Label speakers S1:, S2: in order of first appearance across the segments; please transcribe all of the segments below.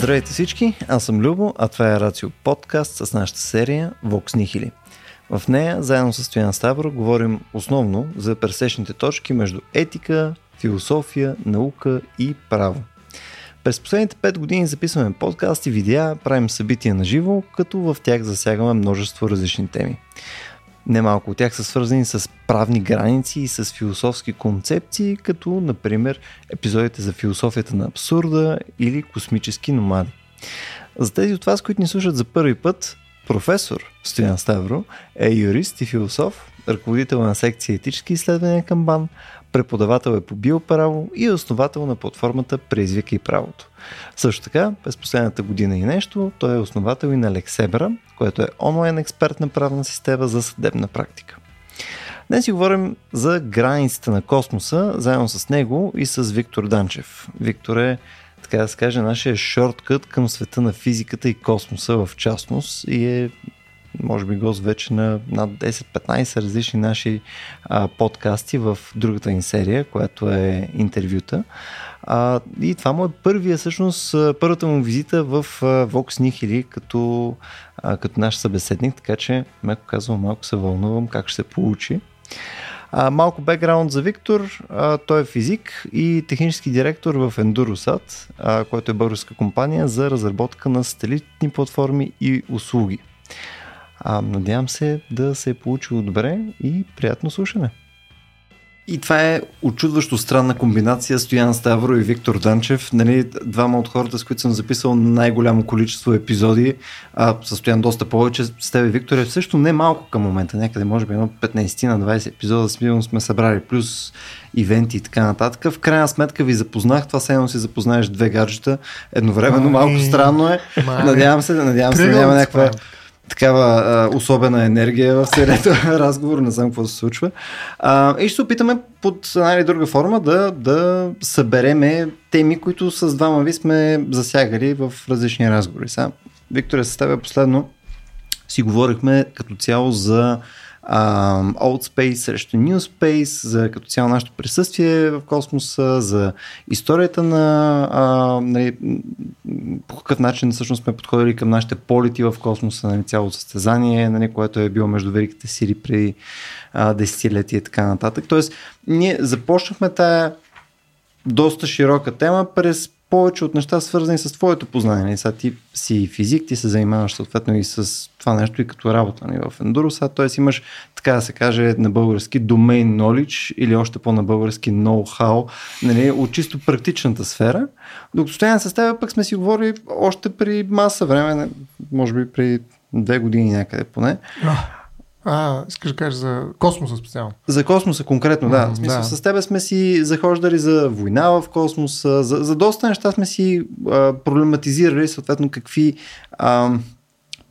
S1: Здравейте всички, аз съм Любо, а това е Рацио подкаст с нашата серия Vox Nihili. В нея, заедно с Стоян Ставро, говорим основно за пресечните точки между етика, философия, наука и право. През последните 5 години записваме подкасти, видеа, правим събития на живо, като в тях засягаме множество различни теми. Немалко от тях са свързани с правни граници и с философски концепции, като например епизодите за философията на абсурда или космически номади. За тези от вас, които ни слушат за първи път, професор Стоян Ставро е юрист и философ, ръководител на секция етически изследвания към БАН, преподавател е по биоправо и е основател на платформата Преизвика и правото. Също така, през последната година и нещо, той е основател и на Лексебра, което е онлайн експертна правна система за съдебна практика. Днес си говорим за границите на космоса, заедно с него и с Виктор Данчев. Виктор е, така да се каже, нашия шорткът към света на физиката и космоса в частност и е може би гост вече на над 10-15 различни наши а, подкасти в другата ни серия, която е интервюта. А, и това му е първия, всъщност, първата му визита в а, Vox Nihili като, а, като наш събеседник, така че, меко казвам, малко се вълнувам как ще се получи. А, малко бекграунд за Виктор. А, той е физик и технически директор в Endurosat, а, който е българска компания за разработка на сателитни платформи и услуги. А, надявам се да се е получило добре и приятно слушане. И това е очудващо странна комбинация Стоян Ставро и Виктор Данчев. Нали, двама от хората, с които съм записал най-голямо количество епизоди, а състоян доста повече. С тебе, Виктор, е също не малко към момента. Някъде, може би, едно 15 на 20 епизода смилно сме събрали, плюс ивенти и така нататък. В крайна сметка ви запознах. Това се едно си запознаеш две гаджета. Едновременно малко странно е. Надявам се, надявам се да няма някаква такава а, особена енергия в целият разговор, не знам какво се случва. А, и ще се опитаме под една или друга форма да, да събереме теми, които с двама ви сме засягали в различни разговори. Сега, Виктор, е съставя последно си говорихме като цяло за uh, Old Space срещу New Space, за като цяло нашето присъствие в космоса, за историята на uh, нали, по какъв начин всъщност сме подходили към нашите полети в космоса, нали, цялото състезание, нали, което е било между великите сили uh, десетилетия и така нататък. Тоест, ние започнахме тая доста широка тема през повече от неща, свързани с твоето познание. Нали, сега ти си физик, ти се занимаваш съответно и с това нещо и като работа нали, в Enduro, т.е. имаш, така да се каже на български, domain knowledge или още по-на български know-how, нали, от чисто практичната сфера. Докато стоян с теб пък сме си говорили още при маса време, може би при две години някъде поне.
S2: А, искаш да кажеш за космоса специално?
S1: За космоса конкретно, да. Mm, в смисъл, да. с тебе сме си захождали за война в космоса, за, за доста неща сме си а, проблематизирали, съответно какви а,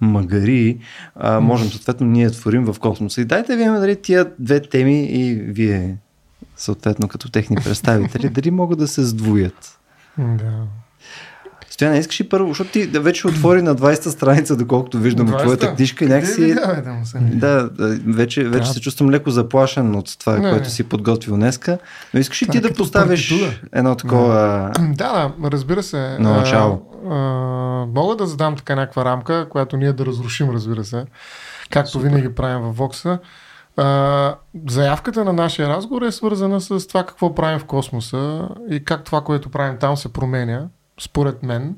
S1: магари а, можем съответно ние творим в космоса. И дайте ви дали тия две теми и вие съответно като техни представители, дали могат да се сдвоят.
S2: Да.
S1: Стояна, искаш ли първо, защото ти да вече отвори на 20-та страница, доколкото виждам твоята книжка и някакси... Да, да, вече, вече да. се чувствам леко заплашен от това, не, което не. си подготвил днеска. Но искаш ли ти да поставиш едно такова...
S2: Да, да, разбира се.
S1: На начало.
S2: А, а, мога да задам така някаква рамка, която ние да разрушим, разбира се. Както Супер. винаги правим във Вокса. Uh, заявката на нашия разговор е свързана с това какво правим в космоса и как това, което правим там се променя според мен.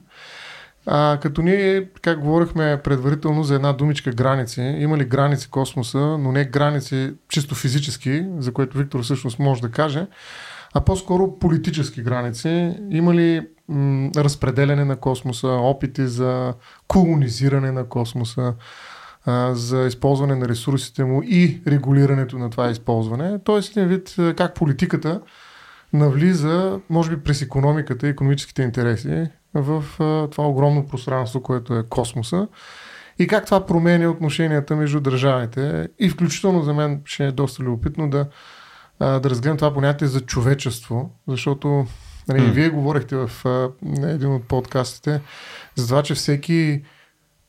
S2: А, като ние, как говорихме предварително за една думичка граници, има ли граници космоса, но не граници чисто физически, за което Виктор всъщност може да каже, а по-скоро политически граници. Има ли м- разпределяне на космоса, опити за колонизиране на космоса, а, за използване на ресурсите му и регулирането на това използване. Тоест един вид как политиката навлиза, може би през економиката и економическите интереси в а, това огромно пространство, което е космоса и как това променя отношенията между държавите и включително за мен ще е доста любопитно да, а, да разгледам това понятие за човечество, защото нали, mm. вие говорихте в а, един от подкастите за това, че всеки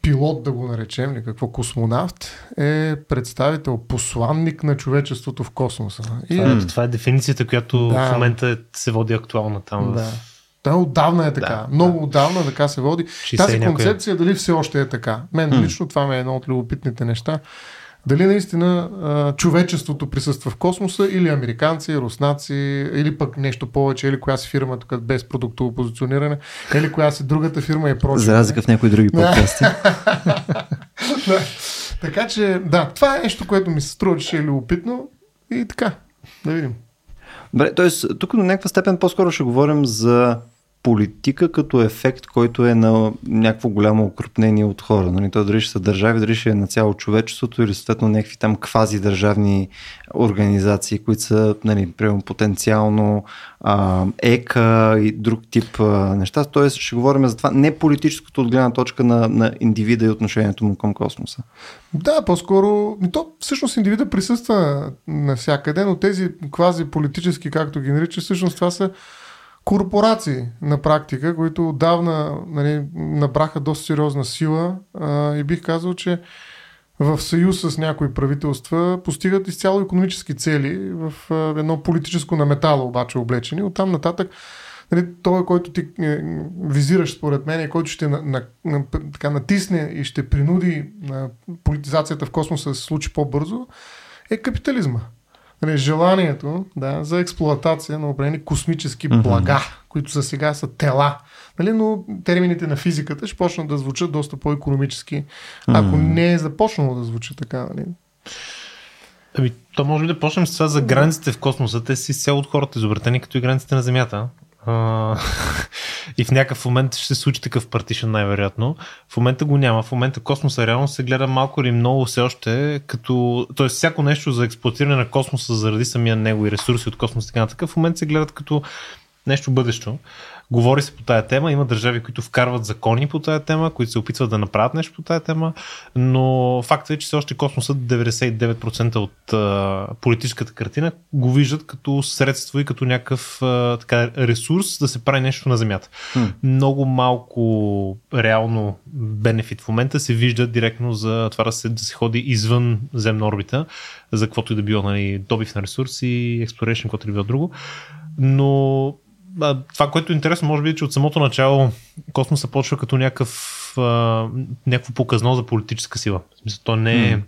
S2: пилот, да го наречем, или какво космонавт, е представител, посланник на човечеството в космоса.
S3: И... Това, е, това е дефиницията, която да. в момента се води актуална там.
S2: Да. Това отдавна е така.
S3: Да,
S2: Много да. отдавна така се води.
S3: 60
S2: Тази
S3: и някоя.
S2: концепция дали все още е така. Мен лично това ми е едно от любопитните неща. Дали наистина а, човечеството присъства в космоса или американци, руснаци, или пък нещо повече, или коя си фирма тук без продуктово позициониране, или коя си другата фирма и прочее.
S1: За разлика в някои други подкасти.
S2: Така че, да, това е нещо, което ми се струва, че е любопитно и така. Да видим.
S1: Добре, т.е. тук до някаква степен по-скоро ще говорим за политика като ефект, който е на някакво голямо укрупнение от хора. Нали? То дали ще са държави, дали ще е на цяло човечеството или съответно някакви там квази държавни организации, които са нали, потенциално а, ЕКА и друг тип а, неща. Тоест ще говорим за това не политическото от гледна точка на, на индивида и отношението му към космоса.
S2: Да, по-скоро, то всъщност индивида присъства навсякъде, но тези квази политически, както ги нарича, всъщност това са корпорации на практика, които отдавна нали, набраха доста сериозна сила а, и бих казал, че в съюз с някои правителства постигат изцяло економически цели в а, едно политическо на метала обаче облечени. Оттам нататък нали, той, който ти е, визираш според мен, и който ще на, на, на, така, натисне и ще принуди на политизацията в космоса да се случи по-бързо, е капитализма. Нали, желанието да, за експлоатация на определени космически блага, които за сега са тела. Нали, но термините на физиката ще почнат да звучат доста по-економически, ако
S1: Мгм.
S2: не е започнало да звучи така. Нали.
S3: Ами, то може би да почнем с това за границите в космоса. Те си цяло от хората изобретени като и границите на Земята. И в някакъв момент ще се случи такъв партишън най-вероятно. В момента го няма. В момента космоса реално се гледа малко или много все още като... Тоест всяко нещо за експлуатиране на космоса заради самия него и ресурси от космоса и така нататък, в момента се гледат като нещо бъдещо. Говори се по тая тема, има държави, които вкарват закони по тая тема, които се опитват да направят нещо по тая тема, но фактът е, че все още космосът 99% от а, политическата картина го виждат като средство и като някакъв а, така, ресурс да се прави нещо на Земята.
S1: Хм.
S3: Много малко реално бенефит в момента се вижда директно за това да се, да се ходи извън земна орбита, за каквото и да било, нали, добив на ресурси, exploration, каквото и да било друго. Но това, което е интересно, може би, е, че от самото начало космоса почва като някакъв, а, някакво показно за политическа сила. В смисъл, то не е
S1: М.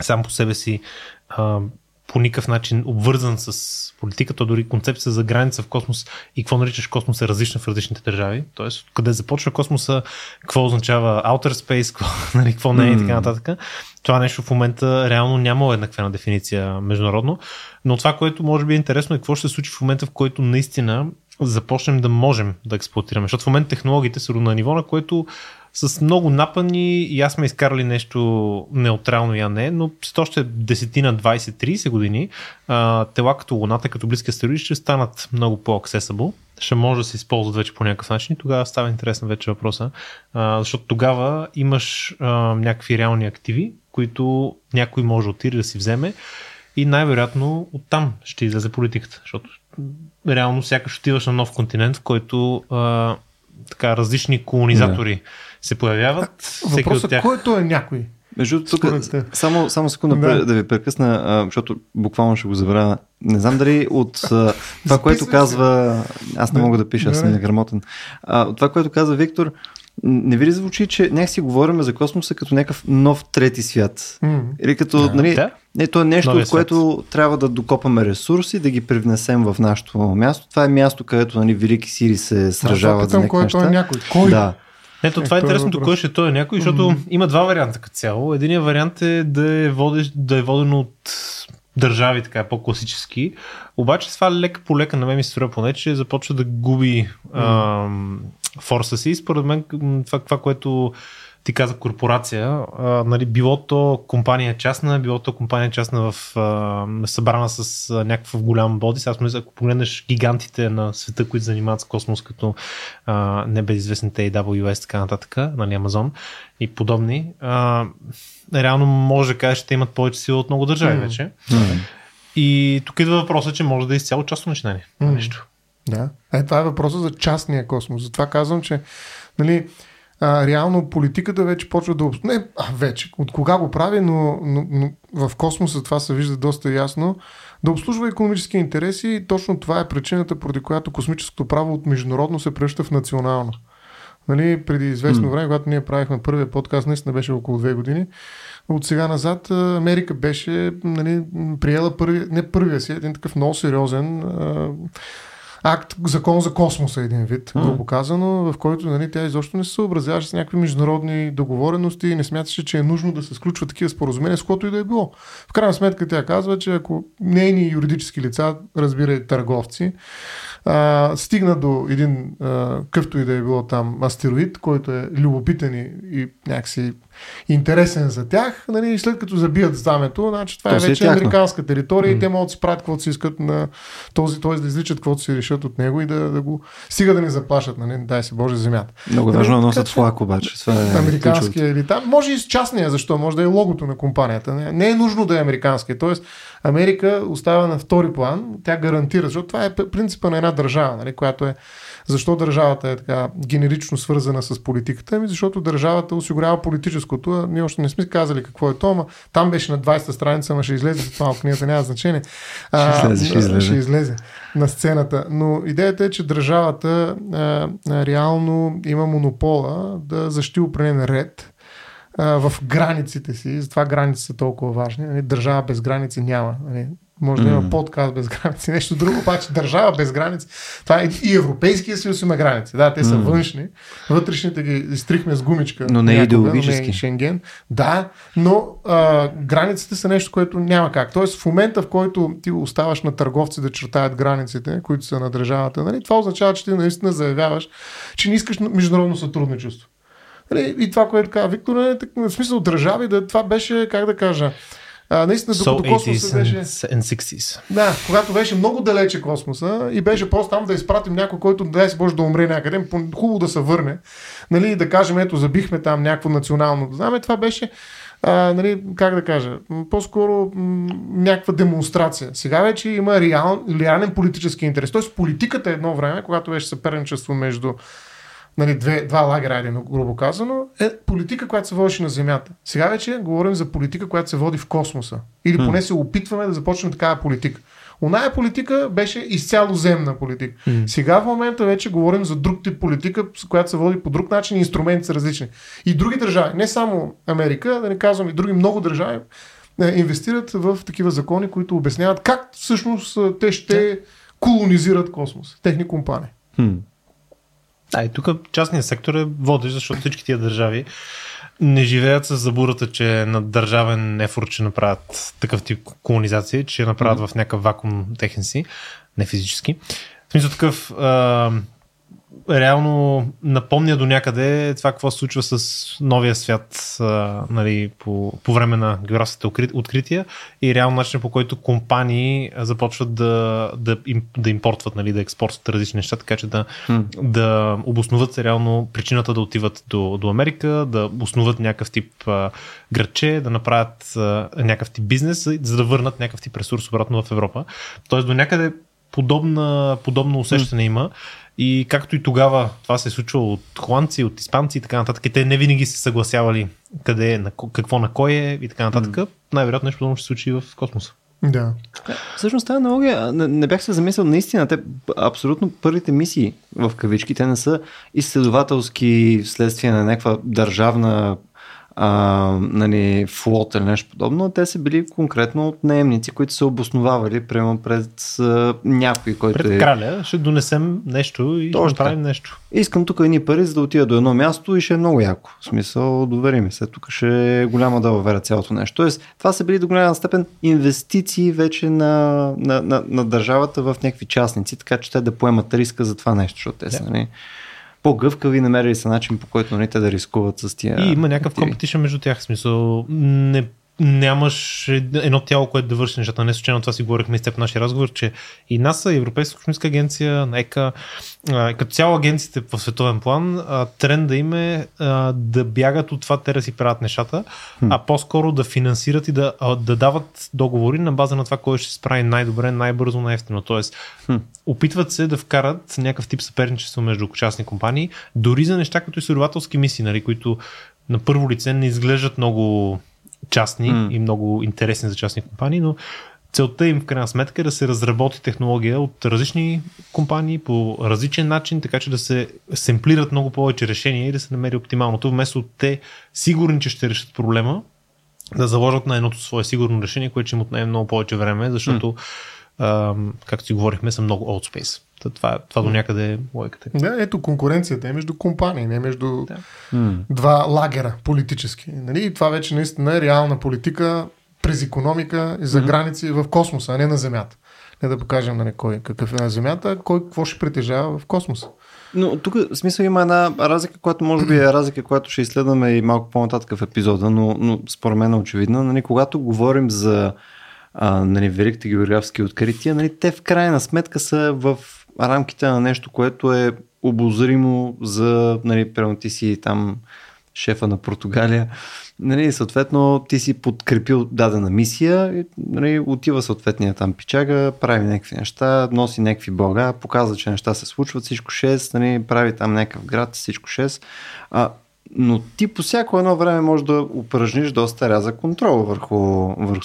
S3: сам по себе си а, по никакъв начин обвързан с политиката, дори концепция за граница в космос и какво наричаш космос е различна в различните държави. Тоест, къде започва космоса, какво означава outer space, какво, нали, какво не е и така нататък. Това нещо в момента реално няма еднаквена дефиниция международно, но това, което може би е интересно е какво ще се случи в момента, в който наистина започнем да можем да експлуатираме. Защото в момента технологиите са на ниво, на което с много напани и аз сме изкарали нещо неутрално я не, но след още 10 на 20-30 години а, тела като Луната, като близки астероиди ще станат много по-accessible, ще може да се използват вече по някакъв начин и тогава става интересен вече въпроса, а, защото тогава имаш а, някакви реални активи, които някой може да отиде да си вземе и най-вероятно оттам ще излезе политиката, защото реално сякаш отиваш на нов континент, в който а, така различни колонизатори се появяват. Всеки
S2: Въпросът
S3: от тях...
S2: който е някой.
S1: Между другото, тук, само, само секунда
S2: Да.
S1: да. ви прекъсна, а, защото буквално ще го забравя. Не знам дали от а, това, което казва... Аз не мога да пиша, аз неграмотен. А, от това, което каза Виктор, не ви ли звучи, че някакси говорим за космоса като някакъв нов трети свят? Или като,
S3: Да.
S1: нали,
S3: Да.
S1: Не, то е нещо, от което трябва да докопаме ресурси, да ги привнесем в нашето място. Това е място, където нали, велики сили се сражават за някакви
S2: който
S1: неща.
S2: е някой. Кой?
S1: Да.
S3: Ето,
S2: Е,
S3: това е
S2: е
S3: интересното, кой ще той е някой, защото
S2: Мгм.
S3: има два варианта като цяло. Единият вариант е да е, водещ, да е водено от държави, така по-класически. Обаче това лека по лека на мен ми се струва поне, че започва да губи ам, форса си. Според мен това, това което ти каза корпорация, а, нали, било то компания частна, било то компания частна в а, събрана с а, някакъв голям боди. Сега мисля, ако погледнеш гигантите на света, които занимават с космос, като а, небезизвестните AWS, така нататък, нали, Amazon и подобни, а, реално може да кажеш, че те имат повече сила от много държави
S2: М.
S3: вече.
S1: М.
S3: И тук идва въпроса, че може да е изцяло частно начинание.
S2: М.
S3: Нещо.
S2: Да. Е, това е въпросът за частния космос. Затова казвам, че нали, а, реално политиката вече почва да... обс- Не, а, вече, от кога го прави, но, но, но в космоса това се вижда доста ясно, да обслужва економически интереси и точно това е причината, поради която космическото право от международно се превръща в национално. Нали, преди известно време, когато ние правихме първия подкаст, наистина беше около две години, от сега назад Америка беше нали, приела първи, не първия си, един такъв много сериозен акт, закон за космоса един вид, грубо казано, в който нали, тя изобщо не се съобразяваше с някакви международни договорености и не смяташе, че е нужно да се сключват такива споразумения, с което и да е било. В крайна сметка тя казва, че ако нейни юридически лица, разбира и търговци, а, стигна до един а, къвто и да е било там астероид, който е любопитен и някакси интересен за тях, нали, и след като забият знамето, значи това
S1: То
S2: е
S1: си е
S2: вече
S1: тяхно.
S2: американска територия
S3: М.
S2: и те могат да си правят каквото си искат на този, т.е. да изличат каквото си решат от него и да, да го стига да не заплашат, нали, дай се Боже земята.
S1: Много
S2: Нали,
S1: важно да
S2: така
S1: носят флаг обаче. Това е.
S2: Американския или там. Може и с частния, защо? Може да е логото на компанията. Не, не е нужно да е американския. Тоест, Америка остава на втори план, тя гарантира, защото това е принципа на една държава, нали, която е защо държавата е така генерично свързана с политиката? Ами защото държавата осигурява политическото. А ние още не сме казали какво е то, ама там беше на 20-та страница, ама ще излезе след малко книгата, няма значение. А,
S1: Ще излезе, ще излезе.
S2: ще излезе на сцената. Но идеята е, че държавата а, реално има монопола да защити определен ред в границите си. Затова граници са толкова важни. Нали, Държава без граници няма. Може да има подкаст без граници, нещо друго, обаче държава без граници. Това е и Европейския съюз има граници. Да, те са външни. Вътрешните ги изтрихме с гумичка.
S1: Но не
S2: някога,
S1: идеологически.
S2: Не Шенген. Да, но а, границите са нещо, което няма как. Тоест в момента, в който ти оставаш на търговци да чертаят границите, които са на държавата, нали, това означава, че ти наистина заявяваш, че не искаш международно сътрудничество. Нали, И това, което каза Виктор, е в смисъл държави, да това беше, как да кажа, а, наистина,
S3: So
S2: докато космоса
S3: 80s
S2: беше...
S3: and, and 60s.
S2: Да, когато беше много далече космоса и беше просто там да изпратим някой, който дай си Боже да умре някъде, хубаво да се върне, нали, да кажем, ето, забихме там някакво национално знаме, това беше а, нали, как да кажа, по-скоро м, някаква демонстрация. Сега вече има реал, реален политически интерес. Тоест политиката е едно време, когато беше съперничество между нали, две, два лагера, айде, грубо казано, е политика, която се водеше на Земята. Сега вече говорим за политика, която се води в космоса. Или поне се опитваме да започнем такава политика. Оная политика беше изцяло земна политика.
S3: М.
S2: Сега в момента вече говорим за друг тип политика, която се води по друг начин и инструменти са различни. И други държави, не само Америка, да не казвам и други много държави, е, инвестират в такива закони, които обясняват как всъщност е, те ще колонизират космос. Техни компании.
S1: Хм.
S3: А, и тук частният сектор е водещ, защото всички тия държави не живеят с забурата, че на държавен ефорт ще направят такъв тип колонизация, че ще направят в някакъв вакуум техен си, не физически. В смисъл такъв а, реално напомня до някъде това какво се случва с новия свят а, нали, по, по време на географските откри- открития и реално начин по който компании започват да, да, им, да импортват, нали, да експортват различни неща, така че да,
S1: Хм.
S3: да обосноват се реално причината да отиват до, до Америка, да основат някакъв тип а, градче, да направят а, някакъв тип бизнес, за- да върнат някакъв тип ресурс обратно в Европа. Тоест до някъде подобна, подобно усещане има и както и тогава това се е случвало от холандци, от испанци и така нататък, и те не винаги се съгласявали къде е, на, какво на кой е и така нататък, най-вероятно нещо подобно ще се случи и в космоса.
S2: Да.
S1: Всъщност тази аналогия, не, не бях се замислил наистина, те абсолютно първите мисии в кавички, те не са изследователски вследствие на някаква държавна а, нали, флот или нещо подобно, те са били конкретно от наемници, които са обосновавали прямо пред а, някой, който
S3: Пред
S1: е...
S3: краля ще донесем нещо и
S1: Точно
S3: ще
S1: така.
S3: направим нещо.
S1: Искам тук едни пари, за да отида до едно място и ще е много яко. В смисъл, довери ми се, тук ще е голяма да уверя цялото нещо. Тоест, това са били до голяма степен инвестиции вече на, на, на, на държавата в някакви частници, така че те да поемат риска за това нещо, защото те са
S3: Да.
S1: нали, по-гъвкави, намерили са начин по който нали, те да рискуват с тия.
S3: И има някакъв компетишън между тях. В смисъл, не нямаш едно тяло, което да върши нещата. Не случайно това си говорихме с теб в нашия разговор, че и НАСА, и Европейска космическа агенция, ЕКА, като цяло агенциите в световен план, тренда им е да бягат от това те да си правят нещата, а по-скоро да финансират и да, да дават договори на база на това, кой ще се справи най-добре, най-бързо, най-ефтино. Тоест, опитват се да вкарат някакъв тип съперничество между частни компании, дори за неща като изследователски мисии, нали, които на първо лице не изглеждат много частни mm. и много интересни за частни компании, но целта им в крайна сметка е да се разработи технология от различни компании по различен начин, така че да се семплират много повече решения и да се намери оптималното, вместо те сигурни, че ще решат проблема, да заложат на едното свое сигурно решение, което ще им отнеме много повече време, защото, mm. Както си говорихме, са много old space. Това, това до някъде е логиката.
S2: Да, ето конкуренцията е между компании, не между да. два лагера политически. Нали? И това вече наистина е реална политика през економика и за mm-hmm. граници в космоса, а не на Земята. Не да покажем нали, кой какъв е на Земята, кой какво ще притежава в космоса.
S1: Но тук в смисъл има една разлика, която може би е разлика, която ще изследваме и малко по-нататък в епизода, но, но според мен е очевидна. Нали, когато говорим за а, нали, великите географски открития, нали, те в крайна сметка са в рамките на нещо, което е обозримо за, нали, примерно ти си там шефа на Португалия, нали, съответно ти си подкрепил дадена мисия, нали, отива съответния там пичага, прави някакви неща, носи някакви блага, показва, че неща се случват, всичко 6, нали, прави там някакъв град, всичко 6. А, но ти по всяко едно време можеш да упражниш доста ряза контрол върху, върху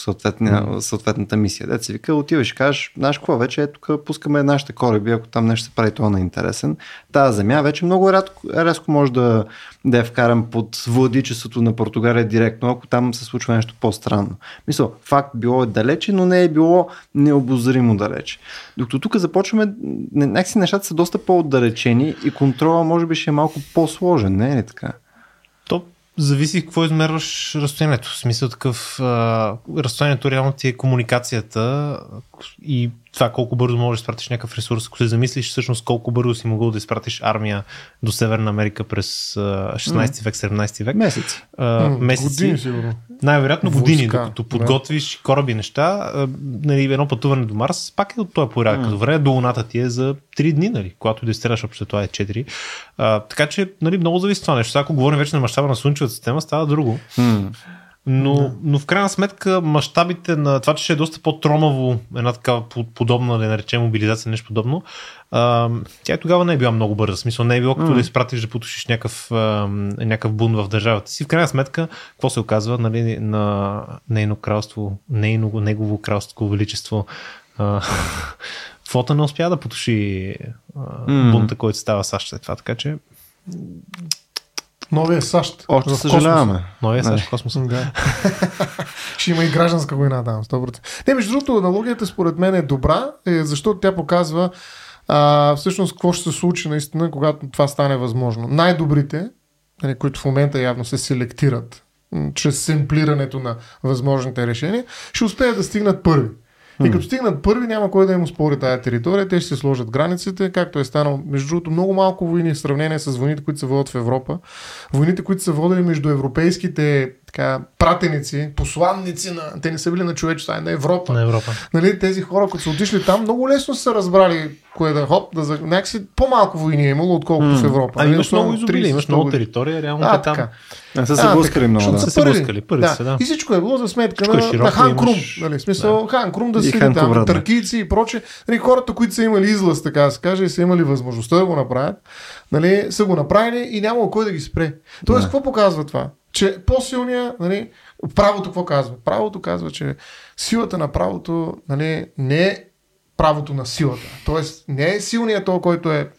S1: съответната мисия. Деца вика, отиваш и кажеш, знаеш какво, вече е тук пускаме нашите кораби, ако там нещо се прави, това на интересен. Тази земя вече много рядко, рязко може да, да я вкарам под владичеството на Португалия директно, ако там се случва нещо по-странно. Мисля, факт било е далече, но не е било необозримо далече. Докато тук започваме, някакси нещата са доста по-отдалечени и контрола може би ще е малко по-сложен, не е ли така?
S3: Зависи какво измерваш разстоянието. В смисъл такъв, а, разстоянието реално ти е комуникацията и това колко бързо можеш да изпратиш някакъв ресурс. Ако се замислиш всъщност колко бързо си могъл да изпратиш армия до Северна Америка през 16 век, 17 век.
S1: Месеци.
S3: А, месеци.
S2: Години сигурно.
S3: Най-вероятно години, Войска, докато подготвиш да. кораби неща, нали, едно пътуване до Марс, пак е от този порядък. Като време до Луната ти е за 3 дни, нали, когато да изстреляш общо това е 4. А, така че нали, много зависи това нещо. Ако говорим вече на мащаба на Слънчевата система, става друго. Mm. Но, да. но в крайна сметка мащабите на това, че ще е доста по-тромаво една такава подобна, да наречем мобилизация, нещо подобно, а, тя тогава не е била много бърза. В смисъл не е било като mm. да изпратиш да потушиш някакъв, а, някакъв бун в държавата си. В крайна сметка, какво се оказва нали, на нейно кралство, нейно, негово кралство, величество, а, флота не успя да потуши а, mm. бунта, който става САЩ след това. Така че
S2: Новия САЩ.
S1: Още съжаляваме.
S3: Новия САЩ в космоса.
S2: Да. Ще има и гражданска война, да, 100%. Не, между другото, аналогията според мен е добра, е, защото тя показва а, всъщност какво ще се случи наистина, когато това стане възможно. Най-добрите, нали, които в момента явно се селектират чрез семплирането на възможните решения, ще успеят да стигнат първи. И като стигнат първи, няма кой да им спори тази територия. Те ще се сложат границите, както е станало. Между другото, много малко войни в сравнение с войните, които се водят в Европа. Войните, които са водили между европейските така, пратеници, посланници на... Те не са били на човечеството, а на Европа.
S3: На Европа.
S2: Нали, тези хора, които са отишли там, много лесно са разбрали кое да хоп, да за... някакси по-малко войни е имало, отколкото mm. в Европа.
S3: А нали, имаш много изобили, имаш много територия, реално
S2: а,
S3: там.
S1: А, са се блъскали много.
S3: Да. Са се блъскали, първи
S2: да.
S3: са, да.
S2: И всичко е било за сметка на, е на Хан Крум. Имаш... Нали, смисъл, да. Хан Крум да си там, търкийци и проче. Нали, хората, които са имали излъз, така да се каже, и са имали възможността да го направят, нали, са го направили и няма кой да ги спре. Тоест, да. какво показва това? Че по-силния, нали, правото какво казва? Правото казва, че силата на правото нали, не е правото на силата. Тоест не е силният то, който е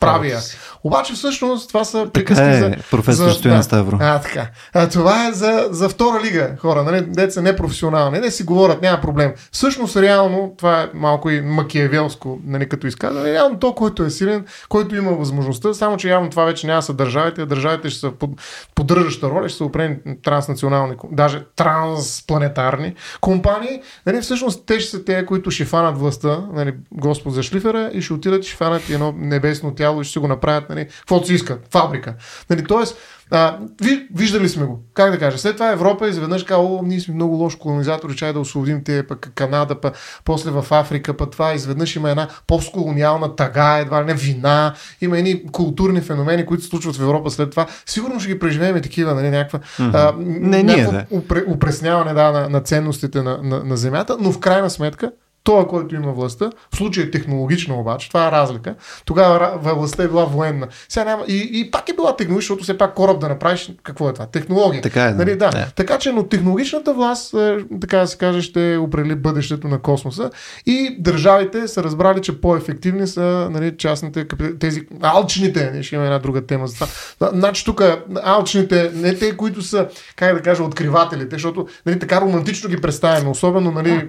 S2: правия. Обаче всъщност това са
S1: приказки е, за... професор Стоян да, Ставро.
S2: А, така. А, това е за, за втора лига хора, нали? деца непрофесионални, не си говорят, няма проблем. Всъщност реално, това е малко и макиевелско, нали, като изказване, реално то, който е силен, който има възможността, само че явно това вече няма са държавите, държавите ще са под, поддържаща роля, ще са опрени транснационални, даже транспланетарни компании, нали, всъщност те ще са те, които ще фанат властта, нали, Господ за шлифера и ще отидат и ще фанат едно небесно тяло и ще си го направят, нали, каквото си искат, фабрика. Нали, тоест, а, ви, виждали сме го. Как да кажа? След това Европа изведнъж казва, о, ние сме много лоши колонизатори, чай да освободим те, пък Канада, пък после в Африка, пък това изведнъж има една постколониална тага, едва не вина, има едни културни феномени, които се случват в Европа след това. Сигурно ще ги преживеем такива, нали, някаква, mm-hmm. а,
S1: не, ние, да.
S2: упре, упресняване да, на, на ценностите на, на, на земята, но в крайна сметка това, който има властта, в случай технологично обаче, това е разлика, тогава властта е била военна. Сега няма, и, и пак е била технологична, защото все пак кораб да направиш, какво е това? Технология.
S1: Така е.
S2: Нали, да. Yeah. Така че, но технологичната власт, е, така да се каже, ще определи бъдещето на космоса и държавите са разбрали, че по-ефективни са нали, частните, тези алчните, не ще има една друга тема за това. Значи тук алчните, не те, които са, как да кажа, откривателите, защото нали, така романтично ги представяме, особено нали,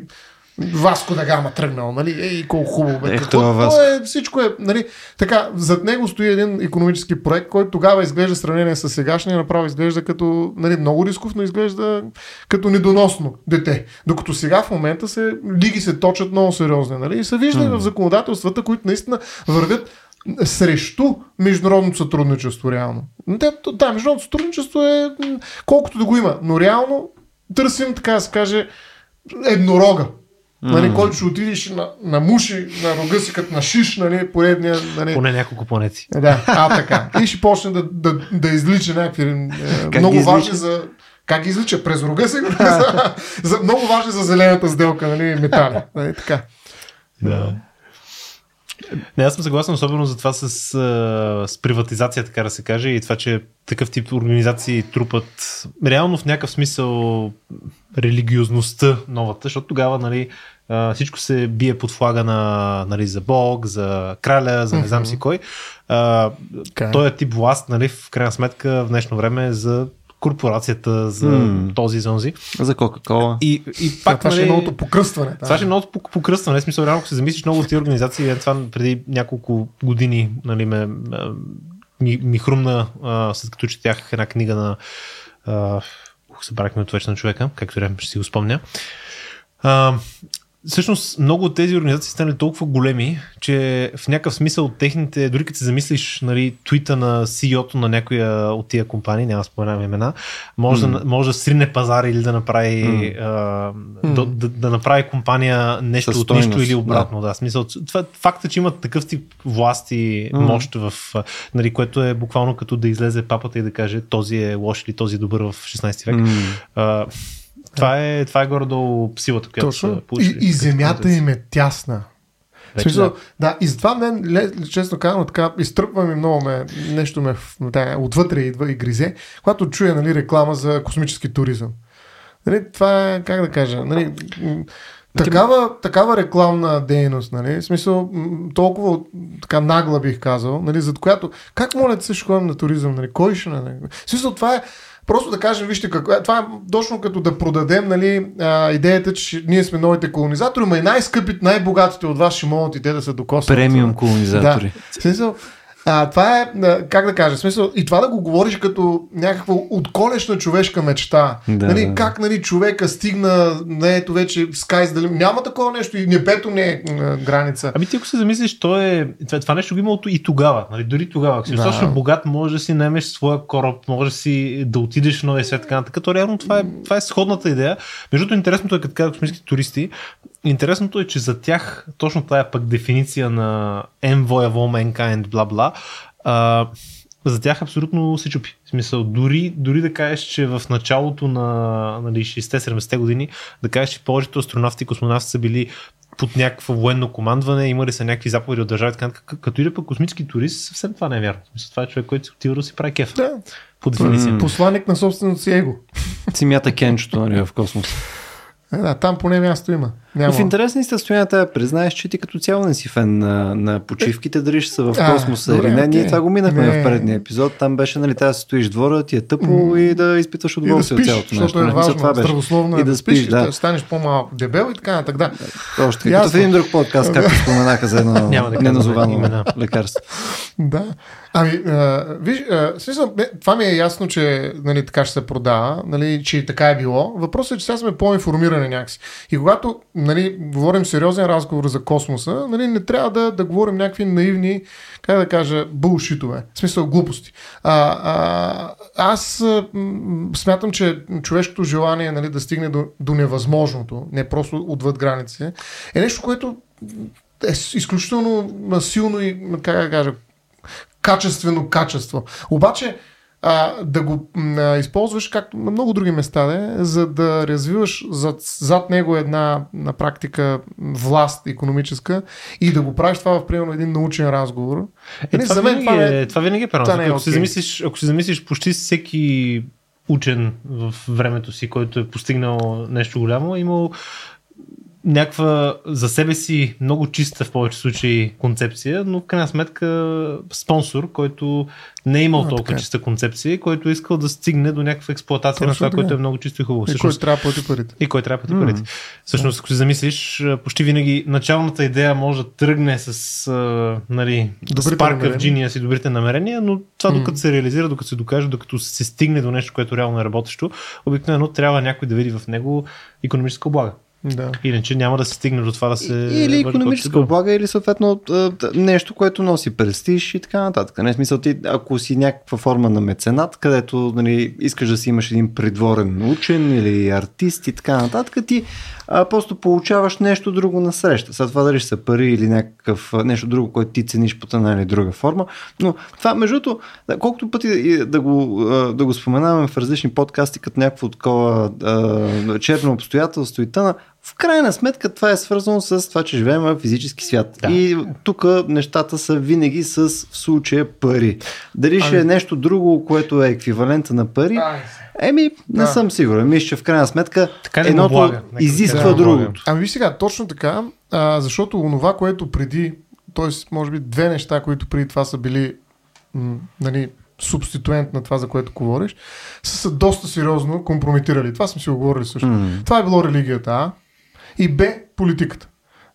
S2: Васко да Гама тръгнал, нали? Ей, колко хубаво бе. Какво, това е, всичко е, нали? Така, зад него стои един економически проект, който тогава изглежда сравнение с сегашния, направо изглежда като, нали, много рисков, но изглежда като недоносно дете. Докато сега в момента се, лиги се точат много сериозни, нали? И се вижда mm. в законодателствата, които наистина вървят срещу международното сътрудничество реално. Да, международното сътрудничество е колкото да го има, но реално търсим, така да се каже, еднорога. Mm. Нали, който ще отидеш на, на муши, на рога си като на шиш, нали, поредния... Нали.
S3: Поне няколко планети.
S2: Да, а така. И ще почне да, да, да излича някакви е, много важни за... Как ги излича? През рога си? за, за, много важни за зелената сделка, нали, метали. Нали, така.
S3: Да. Не, аз съм съгласен особено за това с, с приватизация, така да се каже, и това, че такъв тип организации трупат реално в някакъв смисъл религиозността новата, защото тогава нали, всичко се бие под флага на, нали, за Бог, за краля, за не знам си кой. Okay. Той е тип власт, нали, в крайна сметка в днешно време е за корпорацията, за mm. този, за онзи.
S1: За Кока-Кола.
S3: И, и пак,
S2: това ще е нали, новото покръстване.
S3: Това ще е новото покръстване. В смисъл, реално, ако се замислиш много от тези организации, е това преди няколко години нали, ме, ми, ми хрумна, а, след като четях една книга на а, събрахме от вече на човека, както време ще си го спомня. А, всъщност много от тези организации станали толкова големи, че в някакъв смисъл техните, дори като се замислиш нали, твита на CEO-то на някоя от тия компании, няма споменавам имена, може, mm. да, може да срине пазар или да направи, mm. а, да, да, да направи компания нещо от нищо или обратно. Да. Да, смисъл, това, факта, че имат такъв тип власти, mm. мощ в, нали, което е буквално като да излезе папата и да каже този е лош или този е добър в 16 век. Mm. А, това е, това е горе-долу силата, която Точно. са
S2: получили. И, и земята им е тясна. Вече, смисъл, да. да, и затова мен, честно казвам, така, изтръпва ми много ме, нещо ме да, отвътре идва и гризе, когато чуя нали, реклама за космически туризъм. Нали, това е, как да кажа, нали, Такава, такава рекламна дейност, нали, в смисъл толкова така нагла бих казал, нали, зад която, как моля да се ходим на туризъм, нали, кой ще, нали, в смисъл това е, Просто да кажем, вижте, какво, е, това е точно като да продадем нали, а, идеята, че ние сме новите колонизатори, но и най-скъпите, най-богатите от вас ще могат и те да се докоснат.
S1: Премиум колонизатори.
S2: Да. А, това е, как да кажа, смисъл, и това да го говориш като някаква отколешна човешка мечта. Да, нали, да. Как нали, човека стигна, не ето вече скайз, дали, няма такова нещо и небето не е граница.
S3: Ами ти ако се замислиш, то е, това, това нещо го имало и тогава, нали, дори тогава. Ако си да. богат, може да си намеш своя кораб, може да си да отидеш в новия свет, така нататък. Като реално това е, това е сходната идея. Между другото, интересното е, като казах туристи, интересното е, че за тях точно е пък дефиниция на envoy of all mankind, бла-бла. А, за тях абсолютно се чупи. В смисъл, дори, дори да кажеш, че в началото на нали, 60-70-те години, да кажеш, че повечето астронавти и космонавти са били под някакво военно командване, имали са някакви заповеди от държавите, като иде пък космически турист, съвсем това не е вярно. Смисъл, това е човек, който си отива да си прави кеф.
S2: Да. По дефиниция. Посланник на собственото си его.
S1: Си мята кенчето нали, в космоса.
S2: Е, да, там поне място има.
S1: Няма. В интересни състоянията признаеш, че ти като цяло не си фен на, на почивките, дали ще са в космоса а, или не. Ние това го минахме не. в предния епизод. Там беше, нали, трябва да стоиш двора, ти е тъпо mm. и да изпиташ удоволствие от цялото
S2: нещо. Защото е важно, това беше.
S1: и да, спиш, да.
S2: да. станеш по-малко дебел и така нататък. Да.
S1: Още като в един друг подкаст, както споменаха за едно неназовано лекарство.
S2: Да. Ами, а, виж, а, смисъл, това ми е ясно, че нали, така ще се продава, нали, че и така е било. Въпросът е, че сега сме по-информирани някакси. И когато нали, говорим сериозен разговор за космоса, нали, не трябва да, да говорим някакви наивни, как да кажа, булшитове. В смисъл глупости. А, а, аз смятам, че човешкото желание нали, да стигне до, до невъзможното, не просто отвъд границите, е нещо, което е изключително силно и, как да кажа, качествено качество. Обаче, а, да го а, използваш както на много други места, не, за да развиваш зад, зад него една на практика власт економическа и да го правиш това в примерно един научен разговор.
S3: Е, това, за мен винаги, това, е, това винаги е не е ако, okay. замислиш, ако си замислиш почти всеки учен в времето си, който е постигнал нещо голямо, е имал някаква за себе си много чиста в повече случаи концепция, но в крайна сметка спонсор, който не е имал а, толкова така. Е. чиста концепция, който е искал да стигне до някаква експлуатация Точно на това, което е много чисто и хубаво.
S2: И кой трябва да плати парите.
S3: И кой трябва да плати парите. Всъщност, ако си замислиш, почти винаги началната идея може да тръгне с а, нали, спарка в джиния си добрите намерения, но това докато се реализира, докато се докаже, докато се стигне до нещо, което реално е работещо, обикновено трябва някой да види в него економическа облага.
S2: Да.
S3: Иначе няма да се стигне до това да се.
S1: Или економическа облага, или съответно нещо, което носи престиж и така нататък. Не смисъл ти, ако си някаква форма на меценат, където нали, искаш да си имаш един придворен учен или артист и така нататък, ти а, просто получаваш нещо друго на среща. След това дали са пари или някакъв нещо друго, което ти цениш по една или друга форма. Но това, между другото, колкото пъти да го, да го споменаваме в различни подкасти, като някакво такова черно обстоятелство и тъна, в крайна сметка това е свързано с това, че живеем в физически свят. Да. И тук нещата са винаги с в случая пари. Дали ще е ами- нещо друго, което е еквивалента на пари, еми не да. съм сигурен. Мисля, че в крайна сметка така едното блага. изисква да, другото.
S2: Ами виж сега, точно така, а, защото онова, което преди, т.е. може би две неща, които преди това са били м, нали, субституент на това, за което говориш, са, са доста сериозно компрометирали. Това сме си го говорили също. Mm. Това е било религията, А и Б политиката.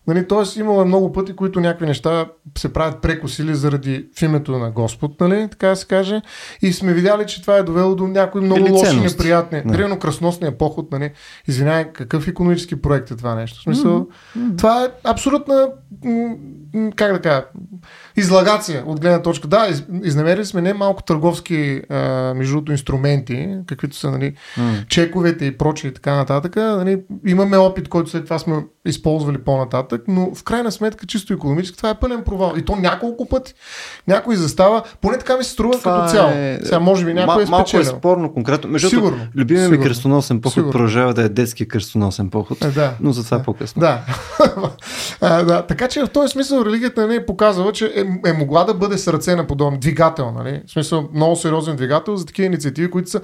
S2: Нали, Тоест имало е много пъти, които някакви неща се правят прекосили заради в името на Господ, нали, така да се каже. И сме видяли, че това е довело до някои много лоши, неприятни. Да. Примерно красносния поход, нали, извинявай, какъв економически проект е това нещо? В смисъл, mm-hmm. това е абсолютна, как да кажа, излагация от гледна точка. Да, из, изнамерили сме не малко търговски, а, между инструменти, каквито са нали, mm. чековете и прочие и така нататък. Нали, имаме опит, който след това сме използвали по-нататък, но в крайна сметка, чисто економически, това е пълен провал. И то няколко пъти. Някой застава, поне така ми се струва това като цяло. Е... Сега, може би някой е спечелил.
S1: Малко е спорно конкретно. Между Сигурно. Любимият ми кръстоносен поход Сигурно. продължава да е детски кръстоносен поход, е, да. но за това
S2: да.
S1: по-късно.
S2: Да. а, да. Така че в този смисъл религията не е показала, че е, е могла да бъде сърце на подобен двигател. Нали? В смисъл много сериозен двигател за такива инициативи, които са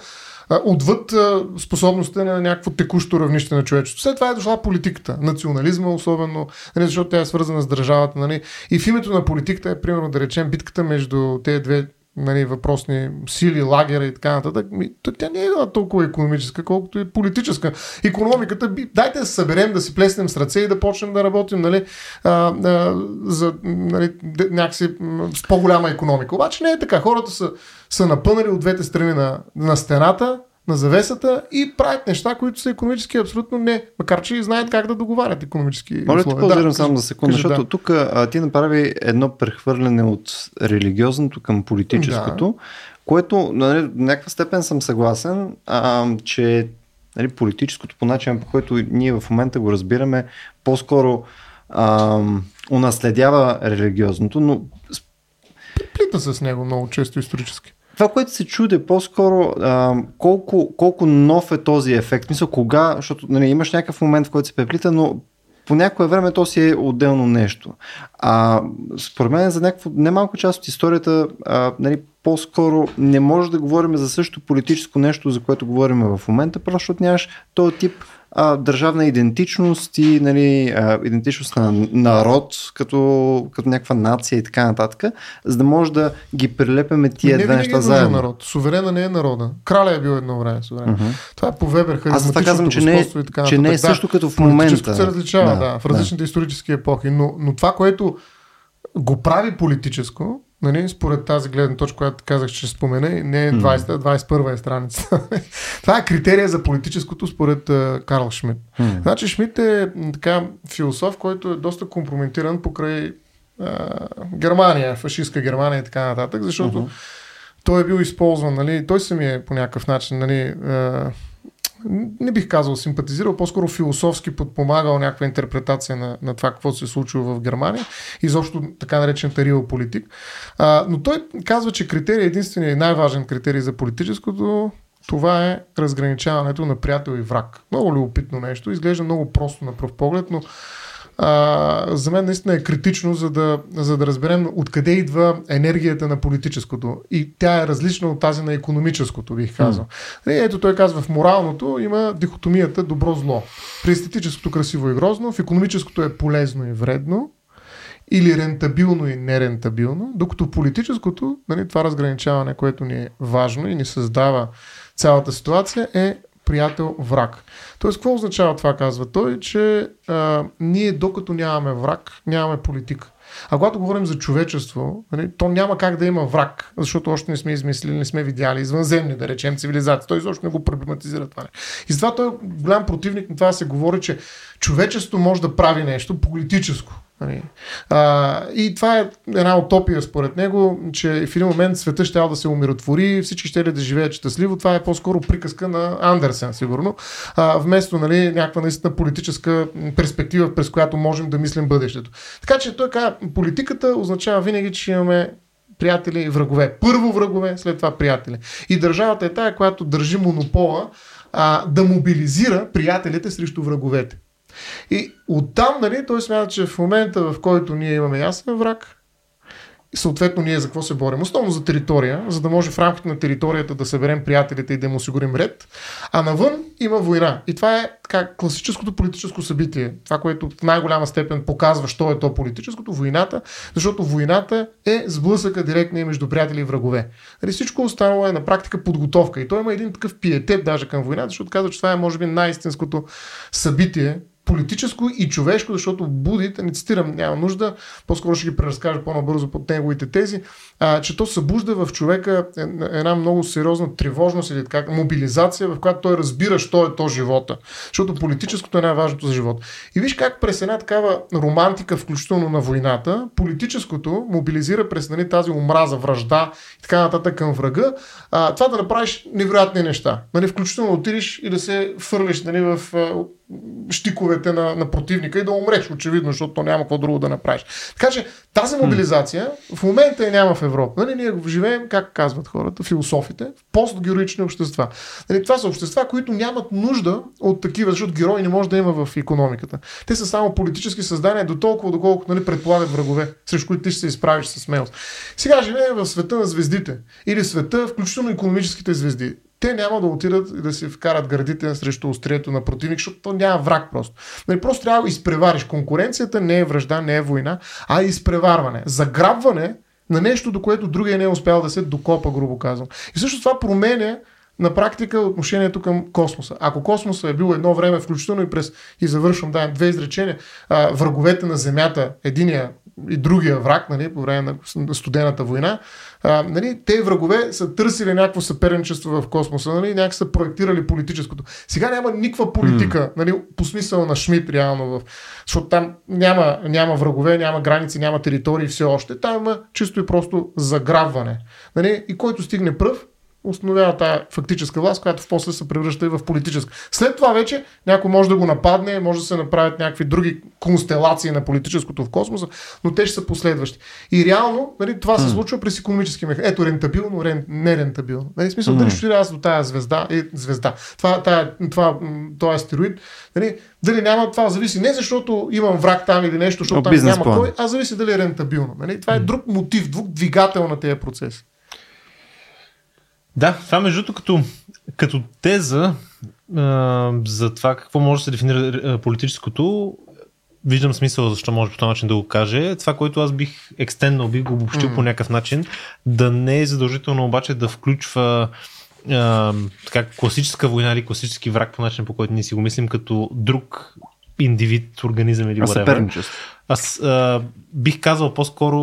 S2: отвъд способността на някакво текущо равнище на човечеството. След това е дошла политиката, национализма особено, нали, защото тя е свързана с държавата. Нали. И в името на политиката е, примерно, да речем, битката между тези две нали, въпросни сили, лагера и така нататък, ми, тя не е толкова економическа, колкото и политическа. Економиката, би, дайте да се съберем, да си плеснем с ръце и да почнем да работим нали, а, а, за нали, някакси с по-голяма економика. Обаче не е така. Хората са, са напънали от двете страни на, на стената, на завесата и правят неща, които са економически абсолютно не, макар че и знаят как да договарят економически
S1: Моля ти позирам да, само за секунда, защото да. тук а, ти направи едно прехвърляне от религиозното към политическото, да. което нали, някаква степен съм съгласен, а, че нали, политическото по начин, по който ние в момента го разбираме, по-скоро а, унаследява религиозното, но
S2: Плита с него много често исторически.
S1: Това, което се чуде по-скоро, а, колко, колко нов е този ефект. Мисля, кога, защото нали, имаш някакъв момент, в който се преплита, но по някое време то си е отделно нещо. А според мен за някакво немалко част от историята а, нали, по-скоро не може да говорим за същото политическо нещо, за което говорим в момента, просто защото нямаш този тип а, държавна идентичност и нали, а, идентичност на народ, като, като някаква нация и така нататък, за да може да ги прилепяме тия две неща е заедно.
S2: народ. Суверена не е народа. Краля е бил едно време суверен. Uh-huh. Това е по Вебер,
S1: Аз така казвам, че не, е, така че не е също като в момента.
S2: се различава, да, да в различните да. исторически епохи, но, но това, което го прави политическо, нали, според тази гледна точка, която казах, че спомена, не е 20-та, 21 е страница. Това е критерия за политическото според uh, Карл Шмидт.
S1: Mm.
S2: Значи Шмидт е така философ, който е доста компрометиран покрай uh, Германия, фашистска Германия и така нататък, защото uh-huh. той е бил използван, нали, той самия е по някакъв начин, нали, uh, не бих казал симпатизирал, по-скоро философски подпомагал някаква интерпретация на, на това, какво се е случило в Германия, изобщо така наречената реал политик. А, но той казва, че критерий, единственият и най-важен критерий за политическото, това е разграничаването на приятел и враг. Много любопитно нещо, изглежда много просто на пръв поглед, но а, за мен наистина е критично, за да, за да разберем откъде идва енергията на политическото. И тя е различна от тази на економическото, бих казал. Mm. Ето той казва, в моралното има дихотомията добро-зло. При естетическото красиво и грозно, в економическото е полезно и вредно, или рентабилно и нерентабилно, докато политическото, нали, това разграничаване, което ни е важно и ни създава цялата ситуация, е приятел-враг. Тоест, какво означава това, казва той, че а, ние докато нямаме враг, нямаме политика. А когато говорим за човечество, нали, то няма как да има враг, защото още не сме измислили, не сме видяли извънземни, да речем, цивилизация. Той изобщо не го проблематизира това. И затова той е голям противник на това се говори, че човечеството може да прави нещо политическо. Нали. А, и това е една утопия според него, че в един момент света ще да се умиротвори, всички ще да живеят щастливо. Това е по-скоро приказка на Андерсен, сигурно. А, вместо нали, някаква наистина политическа перспектива, през която можем да мислим бъдещето. Така че той казва, политиката означава винаги, че имаме приятели и врагове. Първо врагове, след това приятели. И държавата е тая, която държи монопола а, да мобилизира приятелите срещу враговете. И оттам, нали, той смята, че в момента, в който ние имаме ясен враг, съответно ние за какво се борим? Основно за територия, за да може в рамките на територията да съберем приятелите и да им осигурим ред. А навън има война. И това е така, класическото политическо събитие. Това, което в най-голяма степен показва, що е то политическото, войната, защото войната е сблъсъка директния между приятели и врагове. Нали, всичко останало е на практика подготовка. И той има един такъв пиетет даже към войната, защото казва, че това е може би най-истинското събитие политическо и човешко, защото будите, не цитирам, няма нужда, по-скоро ще ги преразкажа по-набързо под неговите тези, а, че то събужда в човека една много сериозна тревожност или така, мобилизация, в която той разбира, що е то живота. Защото политическото е най-важното за живота. И виж как през една такава романтика, включително на войната, политическото мобилизира през нали, тази омраза, връжда и така нататък към врага, а, това да направиш невероятни неща. Нали, включително отидеш и да се фърлиш нали, в щиковете на, на противника и да умреш, очевидно, защото то няма какво друго да направиш. Така че тази мобилизация в момента я няма в Европа. Нали, ние живеем, как казват хората, философите, в постгероични общества. Нали, това са общества, които нямат нужда от такива, защото герои не може да има в економиката. Те са само политически създания до толкова, доколкото нали, предполагат врагове, срещу които ти ще се изправиш с смелост. Сега живеем в света на звездите или света, включително економическите звезди те няма да отидат и да си вкарат градите срещу острието на противник, защото то няма враг просто. Нали, просто трябва да изпревариш. Конкуренцията не е връжда, не е война, а е изпреварване. Заграбване на нещо, до което другия не е успял да се докопа, грубо казвам. И също това променя на практика отношението към космоса. Ако космоса е бил едно време, включително и през, и завършвам, да, две изречения, а, враговете на Земята, единия и другия враг, нали, по време на студената война, а, нали, те врагове са търсили някакво съперничество в космоса, нали, някак са проектирали политическото. Сега няма никаква политика, mm. нали, по смисъл на Шмидт, реално, в, защото там няма, няма врагове, няма граници, няма територии все още. Там има чисто и просто заграбване. Нали, и който стигне пръв, установява тази фактическа власт, която после се превръща и в политическа. След това вече някой може да го нападне, може да се направят някакви други констелации на политическото в космоса, но те ще са последващи. И реално нали, това се случва през економически механизъм. Ето, рентабилно, рен, нерентабилно. Нали, смисъл, mm. дали ще аз до тази звезда, е, звезда. Това, тая, това, това астероид, нали, дали няма, това зависи не защото имам враг там или нещо, защото там няма план. кой, а зависи дали е рентабилно. Нали? Това е друг мотив, друг двигател на тези процеси.
S3: Да, това между другото като, като теза а, за това какво може да се дефинира политическото, виждам смисъл защо може по този начин да го каже. Това, което аз бих екстенднал, бих го обобщил mm. по някакъв начин, да не е задължително обаче да включва а, така, класическа война или класически враг по начин, по който ние си го мислим, като друг индивид, организъм или whatever.
S1: съперничество.
S3: Аз а, бих казал по-скоро